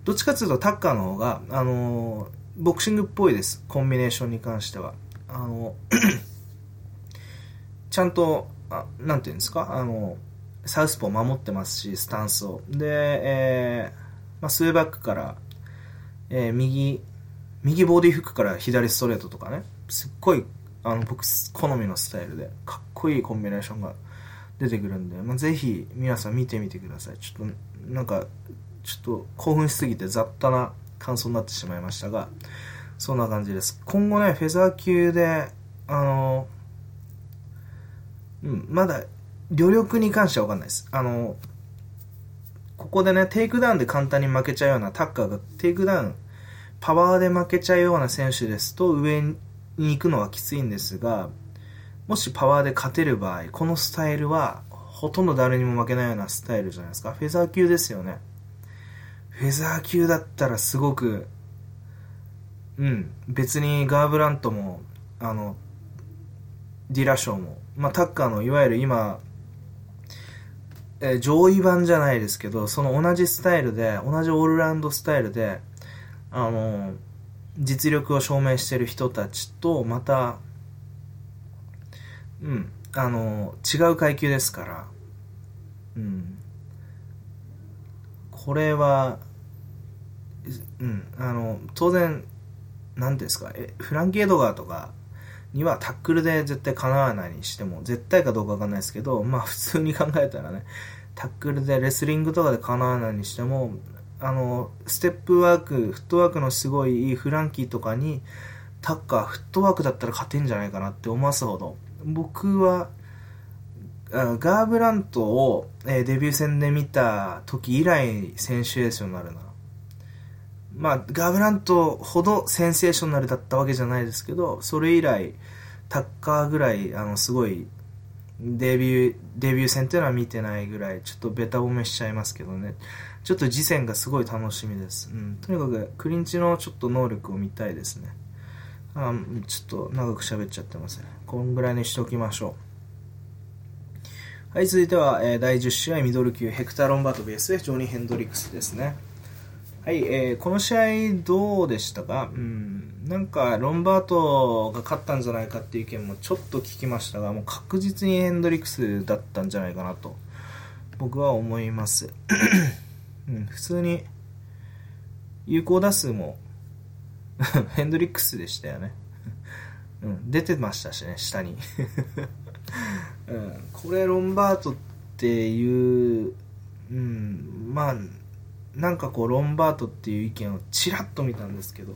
Speaker 1: どっちかっていうとタッカーの方が、あのボクシングっぽいです。コンビネーションに関しては。あの ちゃんとあなんていうんですか？あのサウスポー守ってますしスタンスを。で、えーまあ、スウェーバックから、えー、右右ボディフックから左ストレートとかね。すっごいあの僕好みのスタイルでかっこいいコンビネーションが出てくるんで、まあ、ぜひ皆さん見てみてください。ちょっと、なんか、ちょっと興奮しすぎて雑多な感想になってしまいましたが、そんな感じです。今後ね、フェザー級で、あの、うん、まだ、膂力に関してはわかんないです。あの、ここでね、テイクダウンで簡単に負けちゃうようなタッカーがテイクダウン、パワーで負けちゃうような選手ですと上に行くのはきついんですが、もしパワーで勝てる場合、このスタイルはほとんど誰にも負けないようなスタイルじゃないですか。フェザー級ですよね。フェザー級だったらすごく、うん、別にガーブラントも、あの、ディラショーも、まあ、タッカーのいわゆる今、えー、上位版じゃないですけど、その同じスタイルで、同じオールラウンドスタイルで、あの、実力を証明してる人たちと、また、うん、あの、違う階級ですから、うん。これは、うん、あの、当然、何ですか、え、フランケーエドガーとかにはタックルで絶対叶わないにしても、絶対かどうかわかんないですけど、まあ 普通に考えたらね、タックルでレスリングとかで叶わないにしても、あの、ステップワーク、フットワークのすごいいいフランキーとかに、タッカー、フットワークだったら勝てんじゃないかなって思わすほど、僕は、ガーブラントを、デビュー戦で見た時以来センセーショナルな。まあ、ガーブラントほどセンセーショナルだったわけじゃないですけど、それ以来、タッカーぐらい、あの、すごい、デビュー、デビュー戦っていうのは見てないぐらい、ちょっとベタ褒めしちゃいますけどね。ちょっと次戦がすごい楽しみです。うん。とにかく、クリンチのちょっと能力を見たいですね。あちょっと長く喋っちゃってますね。こんぐらいにしておきましょう。はい、続いては、えー、第10試合ミドル級ヘクター・ロンバート VS ジョニー・ヘンドリックスですね。はい、えー、この試合どうでしたか？うん、なんかロンバートが勝ったんじゃないかっていう意見もちょっと聞きましたが、もう確実にヘンドリックスだったんじゃないかなと僕は思います。うん、普通に有効打数も ヘンドリックスでしたよね。うん、出てましたしね、下に。うん、これロンバートっていう、うん、まあ、なんかこうロンバートっていう意見をちらっと見たんですけど、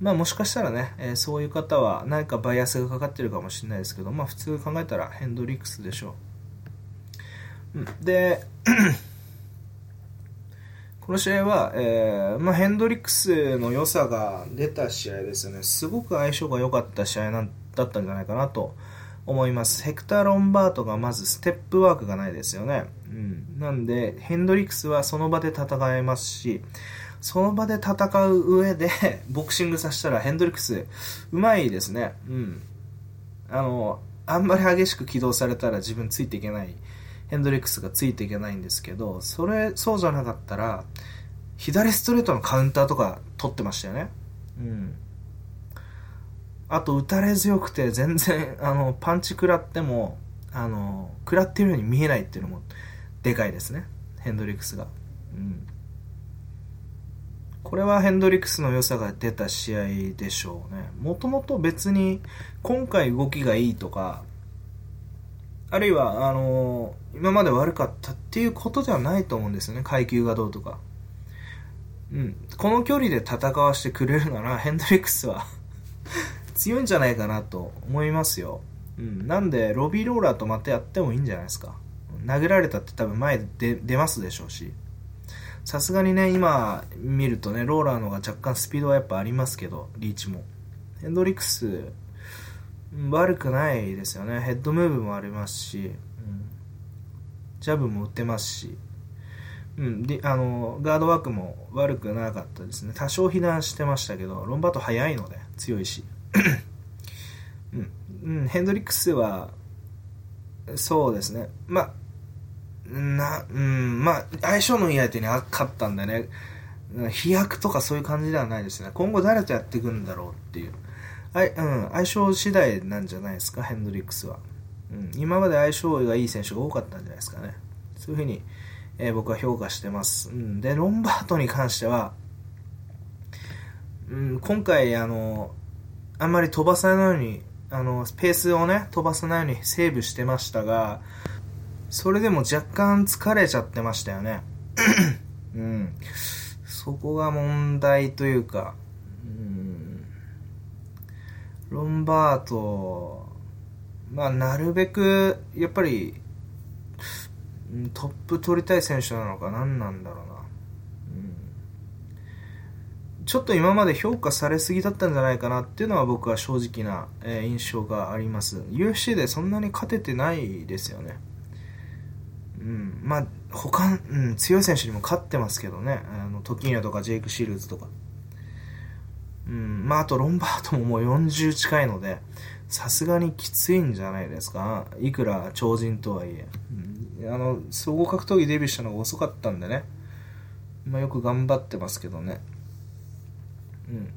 Speaker 1: まあもしかしたらね、えー、そういう方は何かバイアスがかかってるかもしれないですけど、まあ普通考えたらヘンドリックスでしょう。で、この試合は、えーまあ、ヘンドリックスの良さが出た試合ですよね。すごく相性が良かった試合なんだったんじゃないかなと思います。ヘクター・ロンバートがまずステップワークがないですよね。うん。なんで、ヘンドリックスはその場で戦えますし、その場で戦う上で、ボクシングさせたらヘンドリックス、うまいですね。うん。あの、あんまり激しく起動されたら自分ついていけない。ヘンドリックスがついていけないんですけど、それ、そうじゃなかったら、左ストレートのカウンターとか取ってましたよね。うん。あと、打たれ強くて全然、あの、パンチ食らっても、あの、食らってるように見えないっていうのも、でかいですね。ヘンドリックスが。うん。これはヘンドリックスの良さが出た試合でしょうね。もともと別に今回動きがいいとか、あるいは、あの、今まで悪かったっていうことではないと思うんですよね。階級がどうとか。うん。この距離で戦わせてくれるなら、ヘンドリックスは強いんじゃないかなと思いますよ。うん。なんで、ロビーローラーとまたやってもいいんじゃないですか。殴られたって多分前で出ますでしょうし。さすがにね、今見るとね、ローラーの方が若干スピードはやっぱありますけど、リーチも。ヘンドリックス、悪くないですよね。ヘッドムーブもありますし、うん、ジャブも打ってますし、うん、であのガードワークも悪くなかったですね。多少避難してましたけど、ロンバート速いので強いし。うん、うん、ヘンドリックスは、そうですね。まな、うん、まあ、相性のいい相手に勝ったんでね、飛躍とかそういう感じではないですね。今後誰とやっていくんだろうっていう。あいうん、相性次第なんじゃないですか、ヘンドリックスは。うん、今まで相性がいい選手が多かったんじゃないですかね。そういうふうに、えー、僕は評価してます。うん、で、ロンバートに関しては、うん、今回、あの、あんまり飛ばさないように、あの、ペースをね、飛ばさないようにセーブしてましたが、それでも若干疲れちゃってましたよね。うん。そこが問題というか、うん、ロンバート、まあ、なるべく、やっぱり、トップ取りたい選手なのか何なんだろうな。ちょっと今まで評価されすぎだったんじゃないかなっていうのは僕は正直な、え印象があります。UFC でそんなに勝ててないですよね。うん、まあ、他、うん、強い選手にも勝ってますけどね。あの、トキーニャとかジェイク・シールズとか。うん、まあ、あとロンバートももう40近いので、さすがにきついんじゃないですか。いくら超人とはいえ。うん、あの、総合格闘技デビューしたのが遅かったんでね。まあ、よく頑張ってますけどね。うん。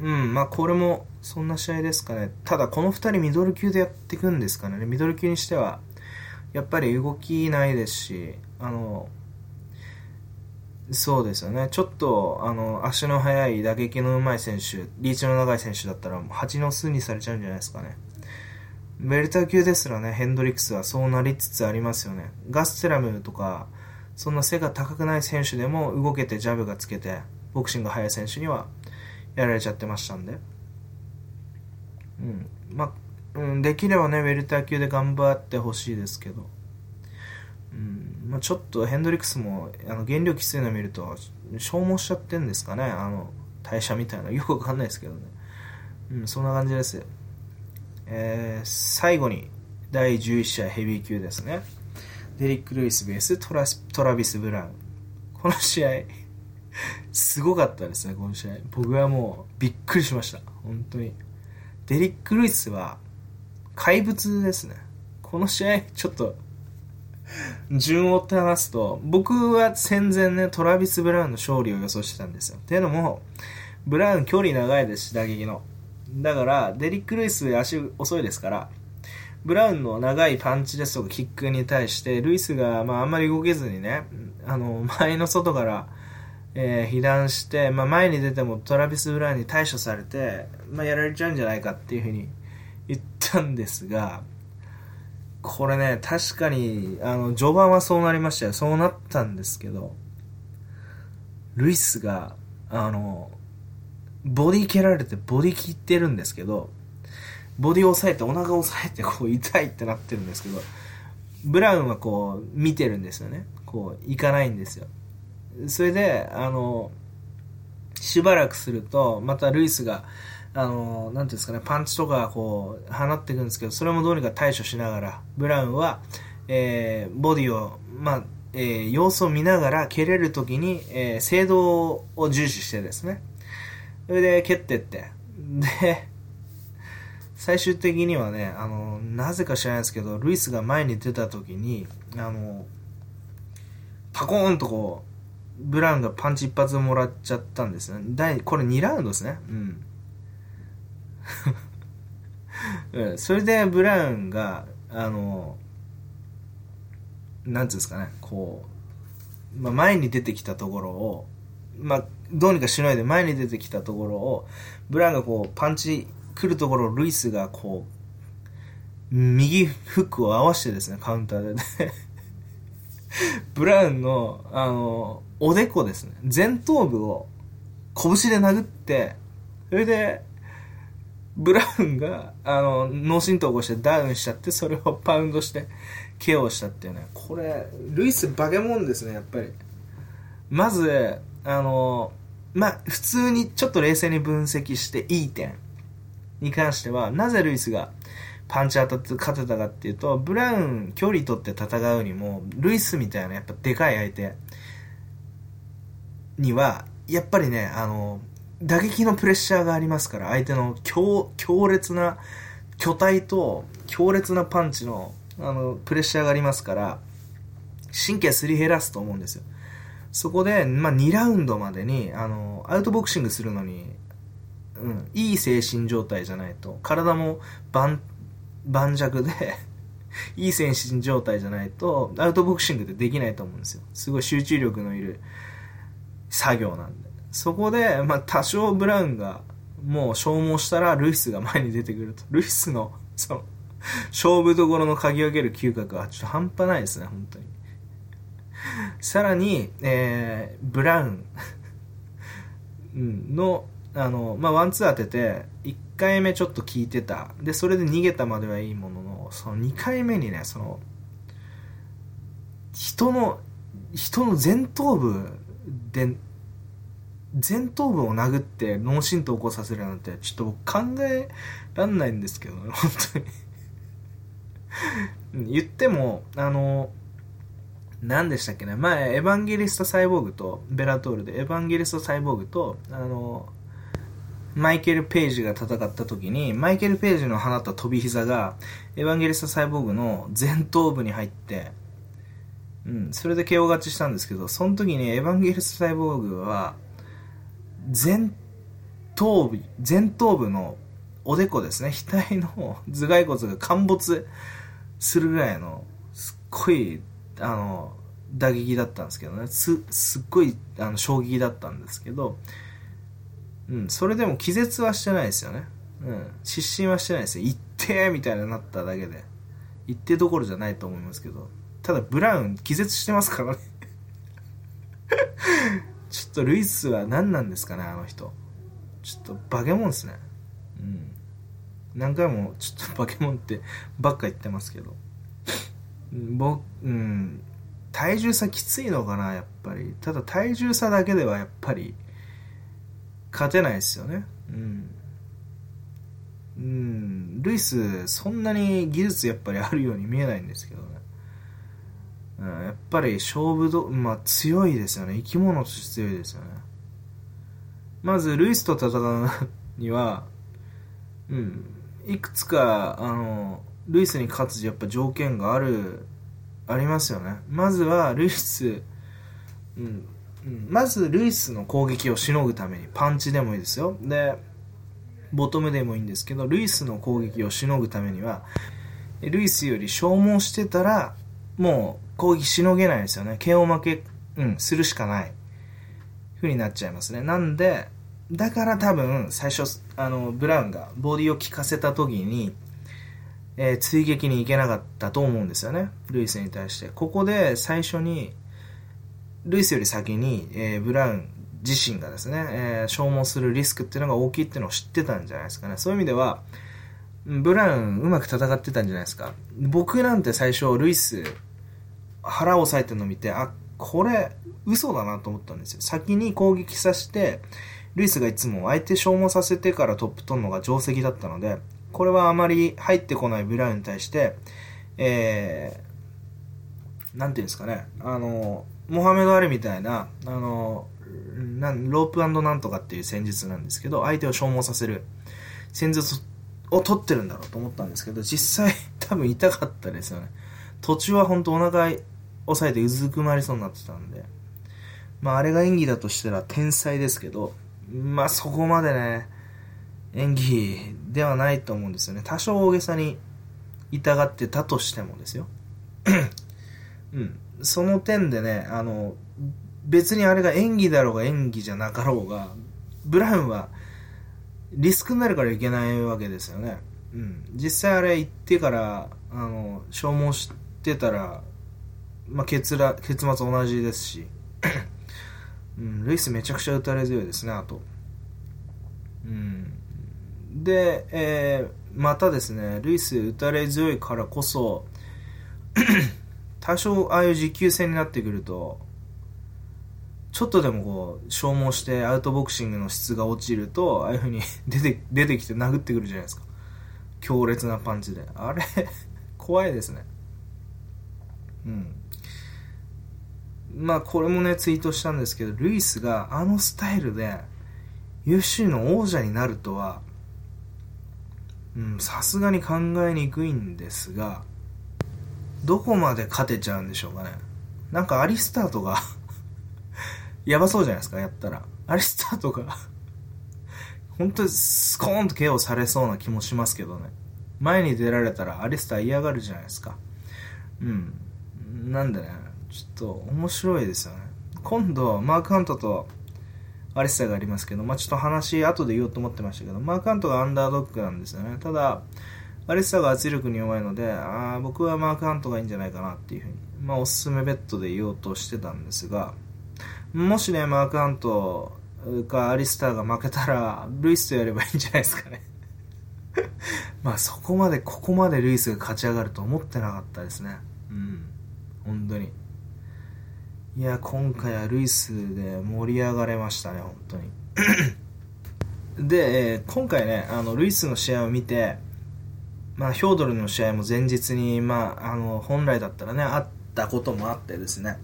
Speaker 1: うん、まあこれもそんな試合ですかね。ただこの2人ミドル級でやっていくんですかね。ミドル級にしては、やっぱり動きないですし、あの、そうですよね。ちょっと、あの、足の速い、打撃の上手い選手、リーチの長い選手だったら、蜂の巣にされちゃうんじゃないですかね。ベルタ級ですらね、ヘンドリックスはそうなりつつありますよね。ガステラムとか、そんな背が高くない選手でも動けてジャブがつけて、ボクシング速い選手にはやられちゃってましたんで。うん。まあ、うん、できればね、ウェルター級で頑張ってほしいですけど。うん。まあ、ちょっとヘンドリックスも、あの、減量きついの見ると、消耗しちゃってんですかね。あの、代謝みたいな。よくわかんないですけどね。うん、そんな感じです。えー、最後に、第11試合ヘビー級ですね。デリック・ルイスベーストラ、トラビス・ブラウン。この試合、すごかったですね、この試合。僕はもうびっくりしました。本当に。デリック・ルイスは怪物ですね。この試合、ちょっと、順を追って話すと、僕は戦前ね、トラビス・ブラウンの勝利を予想してたんですよ。っていうのも、ブラウン距離長いですし、打撃の。だから、デリック・ルイス足遅いですから、ブラウンの長いパンチですとかキックに対して、ルイスが、まあ、あんまり動けずにね、あの、前の外から、えー、被弾して、まあ、前に出てもトラビス・ブラウンに対処されて、まあ、やられちゃうんじゃないかっていうふうに言ったんですが、これね、確かに、あの、序盤はそうなりましたよ。そうなったんですけど、ルイスが、あの、ボディ蹴られてボディ切ってるんですけど、ボディを押さえて、お腹を押さえて、こう、痛いってなってるんですけど、ブラウンはこう、見てるんですよね。こう、行かないんですよ。それで、あの、しばらくすると、またルイスが、あの、なんていうんですかね、パンチとかこう、放っていくんですけど、それもどうにか対処しながら、ブラウンは、えー、ボディを、まあ、えー、様子を見ながら蹴れるときに、えー、精度を重視してですね。それで蹴ってって。で、最終的にはね、あの、なぜか知らないですけど、ルイスが前に出たときに、あの、パコーンとこう、ブラウンがパンチ一発もらっちゃったんですね。第、これ2ラウンドですね。うん。うん、それでブラウンが、あの、なんつうんですかね、こう、まあ、前に出てきたところを、まあ、どうにかしないで前に出てきたところを、ブラウンがこう、パンチ来るところをルイスがこう、右フックを合わせてですね、カウンターで ブラウンの、あの、おでこですね。前頭部を拳で殴って、それで、ブラウンが、あの、脳震盪を起こしてダウンしちゃって、それをパウンドして、ケアをしたっていうね。これ、ルイスバケモンですね、やっぱり。まず、あの、まあ、普通にちょっと冷静に分析していい点に関しては、なぜルイスがパンチ当たって勝てたかっていうと、ブラウン距離取って戦うにも、ルイスみたいなやっぱでかい相手、には、やっぱりね、あの、打撃のプレッシャーがありますから、相手の強烈な巨体と強烈なパンチのあのプレッシャーがありますから、神経すり減らすと思うんですよ。そこで、まあ、2ラウンドまでに、あの、アウトボクシングするのに、うん、いい精神状態じゃないと、体も盤、盤石で いい精神状態じゃないと、アウトボクシングってできないと思うんですよ。すごい集中力のいる作業なんで。そこで、まあ、多少ブラウンが、もう消耗したらルイスが前に出てくると。ルイスの、その、勝負どころの嗅ぎ分ける嗅覚はちょっと半端ないですね、本当に。さらに、えー、ブラウン の、あの、まあ、ワンツー当てて、1回目ちょっと聞いてた。で、それで逃げたまではいいものの、その2回目にね、その、人の、人の前頭部で、前頭部を殴って脳震盪を起こさせるなんて、ちょっと僕考えらんないんですけどね、本当に言っても、あの、何でしたっけね前、エヴァンゲリスト・サイボーグと、ベラトールで、エヴァンゲリスト・サイボーグと、あの、マイケル・ペイジが戦った時に、マイケル・ペイジの放った飛び膝が、エヴァンゲリスト・サイボーグの前頭部に入って、うん、それで KO 勝ちしたんですけど、その時にエヴァンゲリスト・サイボーグは、前頭部、前頭部のおでこですね、額の頭蓋骨が陥没するぐらいの、すっごいあの打撃だったんですけどねすすっごいあの衝撃だったんですけど、うん、それでも気絶はしてないですよね、うん、失神はしてないですよ。行ってみたいになっただけで。行ってどころじゃないと思いますけど。ただブラウン気絶してますからね。ちょっとルイスは何なんですかねあの人。ちょっと化け物ですね。うん。何回もちょっと化け物ってばっか言ってますけど。僕、うん、体重差きついのかな、やっぱり。ただ体重差だけではやっぱり、勝てないですよね。うん。うん、ルイス、そんなに技術やっぱりあるように見えないんですけどね。うん、やっぱり勝負ど、まあ強いですよね。生き物として強いですよね。まず、ルイスと戦うには、うん、いくつか、あの、ルイスに勝つやっぱ条件があるありますよねまずはルイス、うん、うん、まずルイスの攻撃をしのぐためにパンチでもいいですよ。でボトムでもいいんですけどルイスの攻撃をしのぐためにはルイスより消耗してたらもう攻撃しのげないですよね。KO 負け、うん、するしかない。ふうになっちゃいますね。なんでだから多分最初あのブラウンがボディを効かせた時にえー、追撃に行けなかったと思うんですよね。ルイスに対して。ここで最初に、ルイスより先に、えー、ブラウン自身がですね、えー、消耗するリスクっていうのが大きいっていうのを知ってたんじゃないですかね。そういう意味では、ブラウンうまく戦ってたんじゃないですか。僕なんて最初、ルイス、腹を押さえてるのを見て、あ、これ、嘘だなと思ったんですよ。先に攻撃させて、ルイスがいつも相手消耗させてからトップ取るのが定石だったので、これはあまり入ってこないブラウンに対して、えー、なんていうんですかね、あの、モハメド・アリみたいな、あの、なんロープなんとかっていう戦術なんですけど、相手を消耗させる戦術を取ってるんだろうと思ったんですけど、実際 多分痛かったですよね。途中は本当お腹押さえてうずくまりそうになってたんで、まああれが演技だとしたら天才ですけど、まあそこまでね、演技ではないと思うんですよね。多少大げさに痛がってたとしてもですよ。うん。その点でね、あの、別にあれが演技だろうが演技じゃなかろうが、ブラウンはリスクになるからいけないわけですよね。うん。実際あれ行ってから、あの、消耗してたら、まあ、結ら結末同じですし、うん、ルイスめちゃくちゃ打たれ強いですね、あと。うん。で、えー、またですね、ルイス打たれ強いからこそ、多少ああいう持久戦になってくると、ちょっとでもこう、消耗してアウトボクシングの質が落ちると、ああいう風に 出て、出てきて殴ってくるじゃないですか。強烈なパンチで。あれ怖いですね。うん。まあこれもね、ツイートしたんですけど、ルイスがあのスタイルで、UFC の王者になるとは、うんさすがに考えにくいんですが、どこまで勝てちゃうんでしょうかね。なんかアリスタートが やばそうじゃないですか、やったら。アリスタートが 本当にスコーンと KO されそうな気もしますけどね。前に出られたらアリスター嫌がるじゃないですか。うん。なんでね、ちょっと面白いですよね。今度、マークハントとアレスターがありますけど、まあ、ちょっと話後で言おうと思ってましたけど、マークハントがアンダードッグなんですよね。ただ、アレスタが圧力に弱いので、あ僕はマークハントがいいんじゃないかなっていうふうに、まあ、おすすめベッドで言おうとしてたんですが、もしね、マークハントかアリスターが負けたら、ルイスとやればいいんじゃないですかね。まあそこまで、ここまでルイスが勝ち上がると思ってなかったですね。うん。本当に。いや、今回はルイスで盛り上がれましたね、本当に。で、えー、今回ね、あの、ルイスの試合を見て、まあ、ヒョードルの試合も前日に、まあ、あの、本来だったらね、あったこともあってですね、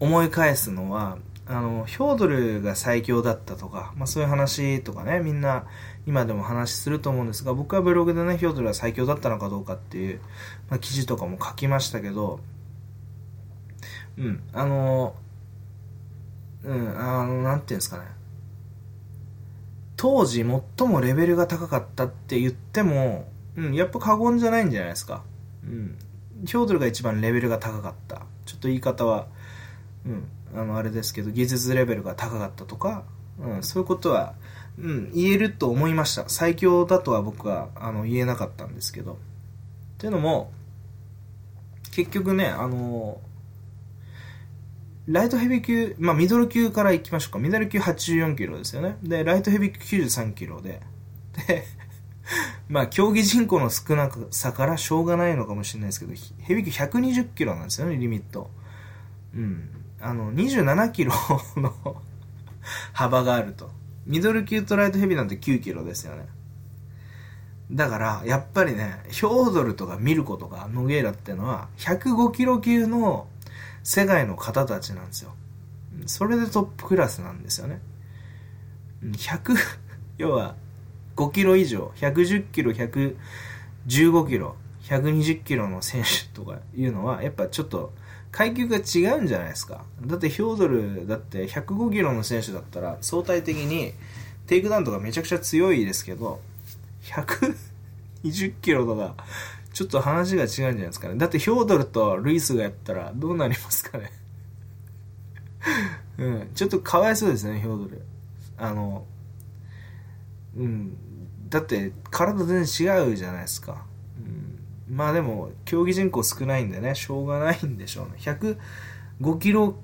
Speaker 1: 思い返すのは、あの、ヒョードルが最強だったとか、まあそういう話とかね、みんな今でも話すると思うんですが、僕はブログでね、ヒョードルは最強だったのかどうかっていう、まあ記事とかも書きましたけど、うん、あの、うん、あの、なんていうんですかね。当時最もレベルが高かったって言っても、うん、やっぱ過言じゃないんじゃないですか。うん。ヒョードルが一番レベルが高かった。ちょっと言い方は、うん、あの、あれですけど、技術レベルが高かったとか、うん、そういうことは、うん、言えると思いました。最強だとは僕は、あの、言えなかったんですけど。っていうのも、結局ね、あの、ライトヘビー級、まあ、ミドル級からいきましょうか。ミドル級84キロですよね。で、ライトヘビー級93キロで。で、まあ、競技人口の少なさからしょうがないのかもしれないですけど、ヘビ級120キロなんですよね、リミット。うん。あの、27キロの幅があると。ミドル級とライトヘビなんて9キロですよね。だから、やっぱりね、ヒョードルとかミルコとかノゲーラってのは、105キロ級の世界の方たちなんですよ。それでトップクラスなんですよね。100、要は、5キロ以上、110キロ、115キロ、120キロの選手とかいうのは、やっぱちょっと階級が違うんじゃないですか。だってヒョードルだって105キロの選手だったら相対的にテイクダウンとかめちゃくちゃ強いですけど、120キロとかちょっと話が違うんじゃないですかね。だってヒョードルとルイスがやったらどうなりますかね。うん、ちょっとかわいそうですね、ヒョードル。あの、うん、だって体全然違うじゃないですか。うん、まあでも、競技人口少ないんでね、しょうがないんでしょうね。105キロ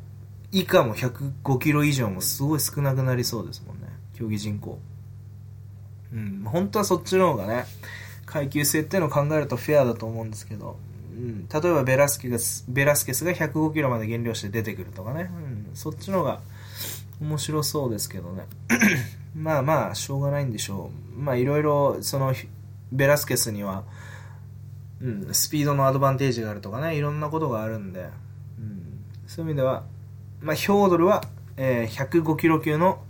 Speaker 1: 以下も105キロ以上もすごい少なくなりそうですもんね。競技人口。うん、本当はそっちの方がね、階級制っていうのを考えるとフェアだと思うんですけど、うん、例えばベラスケがベラスケスが105キロまで減量して出てくるとかね、うん、そっちの方が面白そうですけどね。まあまあしょうがないんでしょう。まあいろいろそのベラスケスには、うん、スピードのアドバンテージがあるとかねいろんなことがあるんで、うん、そういう意味では、まあ、ヒョードルは、えー、105キロ級の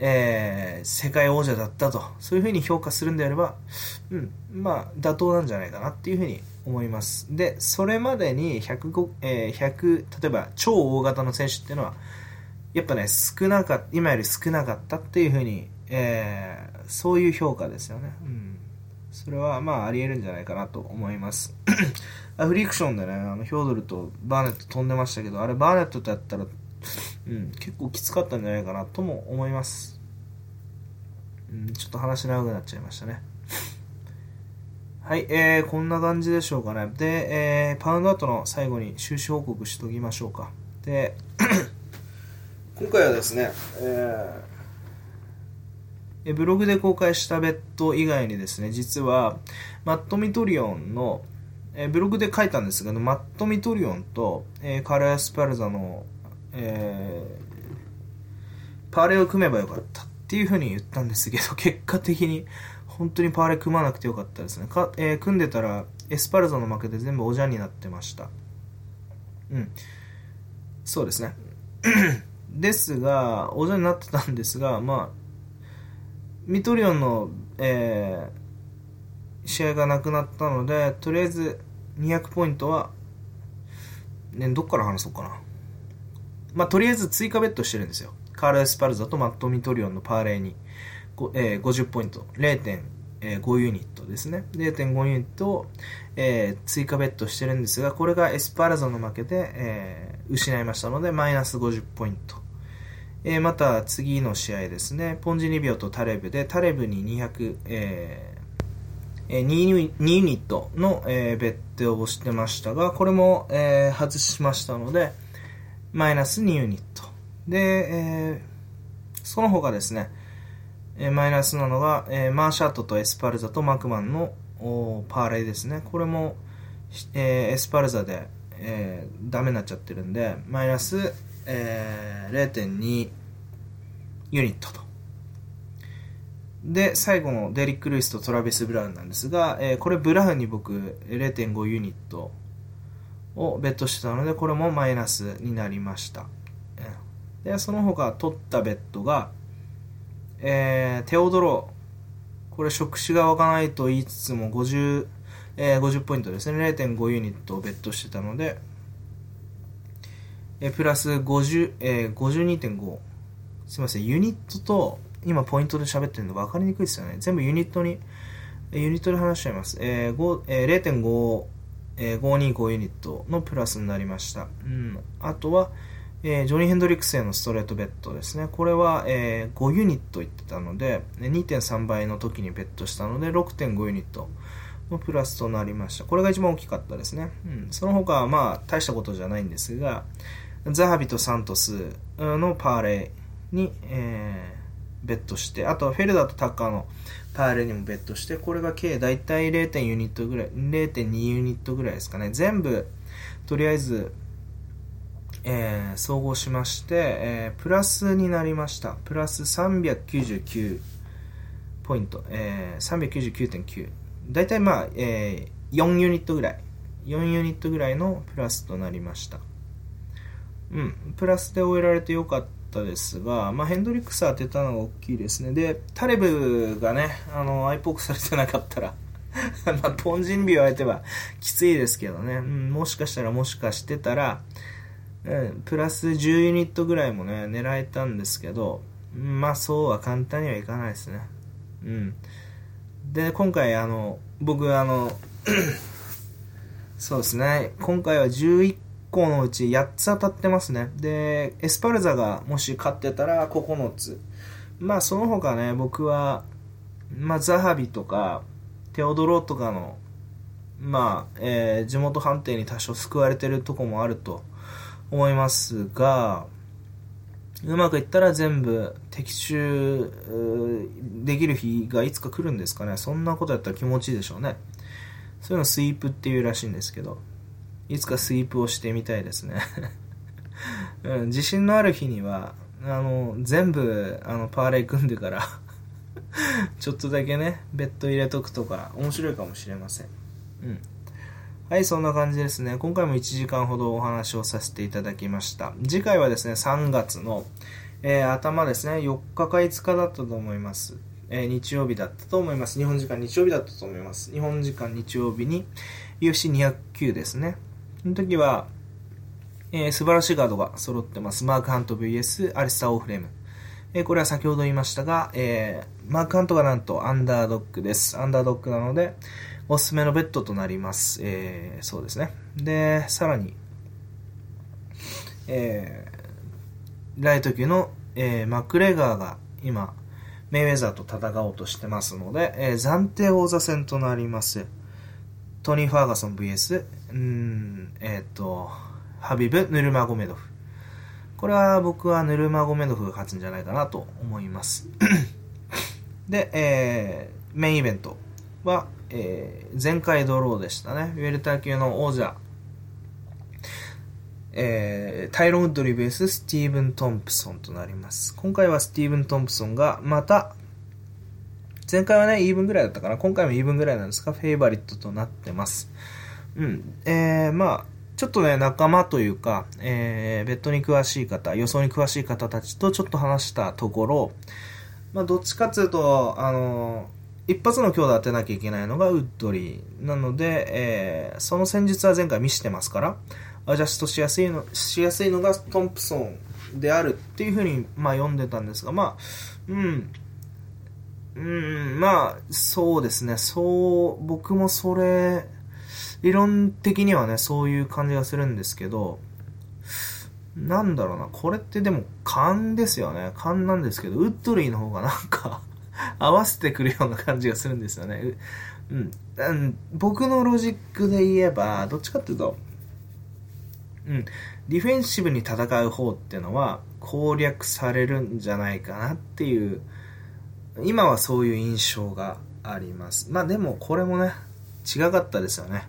Speaker 1: えー、世界王者だったと、そういうふうに評価するんであれば、うん、まあ、妥当なんじゃないかなっていうふうに思います。で、それまでに105、えー、100、例えば超大型の選手っていうのは、やっぱね、少なかった、今より少なかったっていうふうに、えー、そういう評価ですよね。うん。それは、まあ、あり得るんじゃないかなと思います。フリクションでね、あの、ヒョードルとバーネット飛んでましたけど、あれバーネットとやったら、うん、結構きつかったんじゃないかなとも思います。うん、ちょっと話長くなっちゃいましたね。はい、えー、こんな感じでしょうかね。で、えー、パウンドアートの最後に収支報告しときましょうか。で、今回はですね、えー、ブログで公開したベッド以外にですね、実は、マット・ミトリオンの、えー、ブログで書いたんですけど、マット・ミトリオンと、えー、カラー・スパルザのえー、パーレを組めばよかったっていうふうに言ったんですけど、結果的に本当にパーレ組まなくてよかったですね。かえー、組んでたらエスパルザの負けで全部おじゃんになってました。うん。そうですね。ですが、おじゃんになってたんですが、まあ、ミトリオンの、えー、試合がなくなったので、とりあえず200ポイントは、ね、どっから話そうかな。まあ、とりあえず追加ベットしてるんですよ。カール・エスパルザとマット・ミトリオンのパーレーに、えー、50ポイント、0.5ユニットですね。0.5ユニットを、えー、追加ベットしてるんですが、これがエスパルザの負けで、えー、失いましたので、マイナス50ポイント。えー、また次の試合ですね、ポンジニビオとタレブで、タレブに200、えー、2, 2ユニットの、えー、ベットをしてましたが、これも、えー、外しましたので、マイナス2ユニット。で、えー、その他ですね、えー、マイナスなのが、えー、マーシャートとエスパルザとマクマンのパーレイですね。これも、えー、エスパルザで、えー、ダメになっちゃってるんで、マイナス、えー、0.2ユニットと。で、最後のデリック・ルイスとトラビス・ブラウンなんですが、えー、これブラウンに僕0.5ユニットをベットしてたので、これもマイナスになりました。で、その他取ったベットが、えー、テオドロー。これ触手が湧かないと言いつつも50、えー、50ポイントですね。0.5ユニットをベットしてたので、え、プラス50、えー、52.5。すいません、ユニットと、今ポイントで喋ってるの分かりにくいですよね。全部ユニットに、ユニットで話しちゃいます。えーえー、0.5、えー、525ユニットのプラスになりました。うん。あとは、えー、ジョニー・ヘンドリックスへのストレートベッドですね。これは、えー、5ユニットいってたので、2.3倍の時にベットしたので、6.5ユニットのプラスとなりました。これが一番大きかったですね。うん、その他は、まあ、大したことじゃないんですが、ザハビとサントスのパーレイに、えー、ベットして、あとフェルダーとタッカーのパーレイにもベットして、これが計大体0.0ユニットぐらい、0.2ユニットぐらいですかね。全部、とりあえず、えー、総合しまして、えー、プラスになりました。プラス399ポイント、えー、399.9。だいたいまあ、えー、4ユニットぐらい。4ユニットぐらいのプラスとなりました。うん、プラスで終えられてよかったですが、まあ、ヘンドリックス当てたのが大きいですね。で、タレブがね、あの、アイポークされてなかったら まあ、ポンジンビを相手はきついですけどね、うん、もしかしたらもしかしてたら、うん、プラス10ユニットぐらいもね、狙えたんですけど、まあそうは簡単にはいかないですね。うん。で、今回あの、僕あの、そうですね、今回は11個のうち8つ当たってますね。で、エスパルザがもし勝ってたら9つ。まあその他ね、僕は、まあザハビとか、テオドロとかの、まあ、えー、地元判定に多少救われてるとこもあると思いますが、うまくいったら全部的中できる日がいつか来るんですかね。そんなことやったら気持ちいいでしょうね。そういうのスイープっていうらしいんですけど、いつかスイープをしてみたいですね うん。自信のある日には、あの、全部、あの、パーレイ組んでから ちょっとだけね、ベッド入れとくとか、面白いかもしれません。うん。はい、そんな感じですね。今回も1時間ほどお話をさせていただきました。次回はですね、3月の、えー、頭ですね、4日か5日だったと思います。えー、日曜日だったと思います。日本時間日曜日だったと思います。日本時間日曜日に UFC209 ですね。その時は、えー、素晴らしいガードが揃ってます。マークハント VS アリスター・オーフレーム。えー、これは先ほど言いましたが、えー、マークハントがなんとアンダードックです。アンダードックなので、おすすめのベッドとなります。えー、そうですね。で、さらに、えー、ライト級の、えー、マクレガーが今、メイウェザーと戦おうとしてますので、えー、暫定王座戦となります。トニー・ファーガソン VS、うん、えっ、ー、と、ハビブ・ヌルマゴメドフ。これは僕はヌルマゴメドフが勝つんじゃないかなと思います。で、えー、メインイベントは、えー、前回ドローでしたね。ウェルター級の王者、えー、タイロン・ウッドリー VS、スティーブン・トンプソンとなります。今回はスティーブン・トンプソンがまた、前回はね、イーブンぐらいだったかな。今回もイーブンぐらいなんですが、フェイバリットとなってます。うん。えー、まあ、ちょっとね、仲間というか、えー、ベットに詳しい方、予想に詳しい方たちとちょっと話したところ、まあ、どっちかっていうと、あの一発の強打当てなきゃいけないのがウッドリー。なので、えー、その戦術は前回見してますから、アジャストしやすいの、しやすいのがトンプソンであるっていうふうに、まあ読んでたんですが、まあ、うん、うん、まあ、そうですね、そう、僕もそれ、理論的にはね、そういう感じがするんですけど、なんだろうな、これってでも勘ですよね。勘なんですけど、ウッドリーの方がなんか合わせてくるような感じがするんですよね。うん。うん、僕のロジックで言えば、どっちかっていうと、うん、ディフェンシブに戦う方っていうのは攻略されるんじゃないかなっていう、今はそういう印象があります。まあでもこれもね、違かったですよね。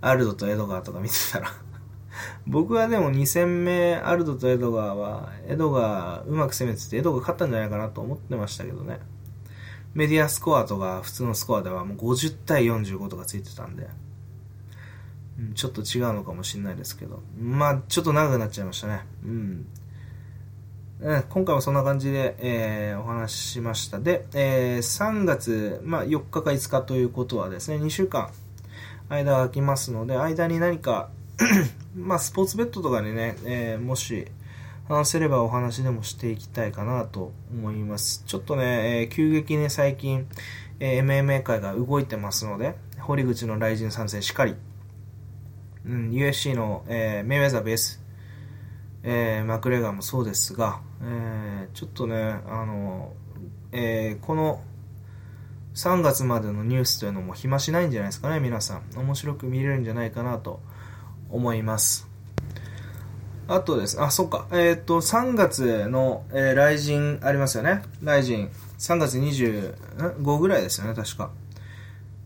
Speaker 1: アルドとエドガーとか見てたら 僕はでも2戦目、アルドとエドガーは、エドガーうまく攻めてて、エドガー勝ったんじゃないかなと思ってましたけどね。メディアスコアとか普通のスコアではもう50対45とかついてたんで、うん、ちょっと違うのかもしれないですけど、まあちょっと長くなっちゃいましたね。うん。え今回もそんな感じで、えー、お話ししました。で、えー、3月、まあ、4日か5日ということはですね、2週間、間が空きますので、間に何か まあ、スポーツベッドとかにね、えー、もし、話せればお話でもしていきたいかなと思います。ちょっとね、えー、急激に最近、えー、MMA 界が動いてますので、堀口の雷神参戦しっかり、うん、UFC の、えー、メイウェザーベース、えー、マクレガーもそうですが、えー、ちょっとね、あの、えー、この3月までのニュースというのも暇しないんじゃないですかね、皆さん。面白く見れるんじゃないかなと思います。あとです。あ、そっか。えっ、ー、と、3月の、えー、雷神ありますよね。雷神。3月25ぐらいですよね、確か。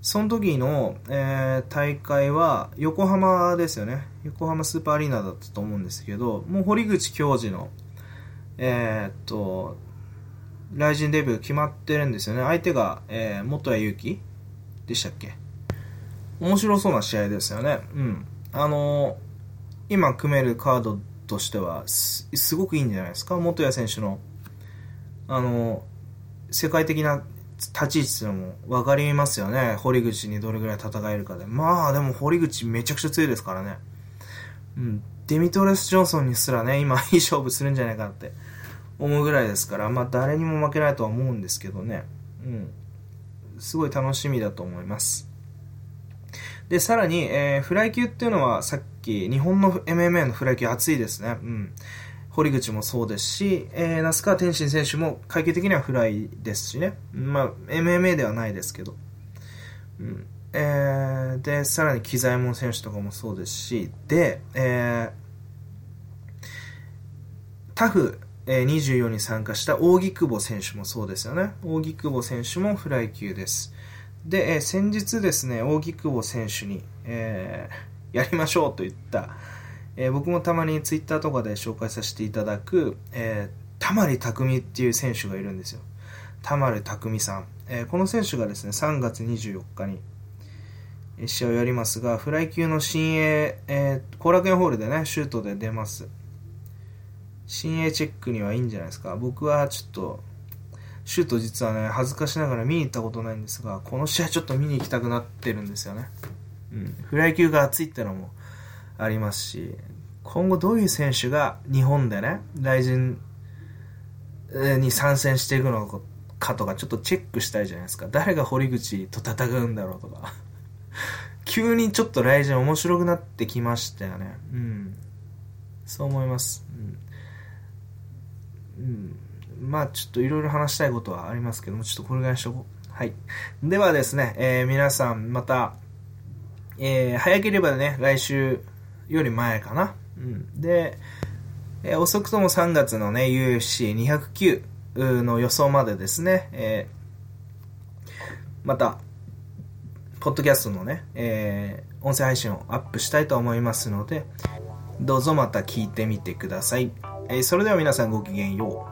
Speaker 1: その時の、えー、大会は横浜ですよね。横浜スーパーアリーナだったと思うんですけど、もう堀口教授の、えー、っと、雷神デビュー決まってるんですよね。相手が、えー、元谷祐希でしたっけ？面白そうな試合ですよね。うん。あのー、今組めるカードとしてはす、すごくいいんじゃないですか？元谷選手の、あのー、世界的な立ち位置っていうのも分かりますよね。堀口にどれぐらい戦えるかで。まあ、でも堀口めちゃくちゃ強いですからね。うん。デミトレス・ジョンソンにすらね、今いい勝負するんじゃないかなって思うぐらいですから、まあ誰にも負けないとは思うんですけどね。うん。すごい楽しみだと思います。で、さらに、えー、フライ級っていうのはさっき、日本の MMA のフライ級熱いですね。うん。堀口もそうですし、えー、那須川天心選手も階級的にはフライですしね。まあ、MMA ではないですけど。うん。えー、で、さらに機材門選手とかもそうですし、で、えー、タフ、えー、24に参加した扇久保選手もそうですよね。扇久保選手もフライ級です。で、えー、先日ですね、扇久保選手に、えー、やりましょうと言った、えー、僕もたまにツイッターとかで紹介させていただく、えー、田丸匠っていう選手がいるんですよ。田丸匠さん。えー、この選手がですね、3月24日に、試合をやりますが、フライ級の新鋭、えー、後楽園ホールでね、シュートで出ます。新鋭チェックにはいいんじゃないですか。僕はちょっと、シュート実はね、恥ずかしながら見に行ったことないんですが、この試合ちょっと見に行きたくなってるんですよね。うん。フライ級が熱いってのもありますし、今後どういう選手が日本でね、大臣に参戦していくのかとかちょっとチェックしたいじゃないですか。誰が堀口と戦うんだろうとか。急にちょっと雷神面白くなってきましたよね。うん。そう思います。うん。うん、まあちょっといろいろ話したいことはありますけども、ちょっとこれぐらいにしとこう。はい。ではですね、えー、皆さんまた、えー、早ければね、来週より前かな。うん。で、えー、遅くとも3月のね、UFC209 の予想までですね、えー、また、ポッドキャストのね、えー、音声配信をアップしたいと思いますので、どうぞまた聞いてみてください。えー、それでは皆さんごきげんよう。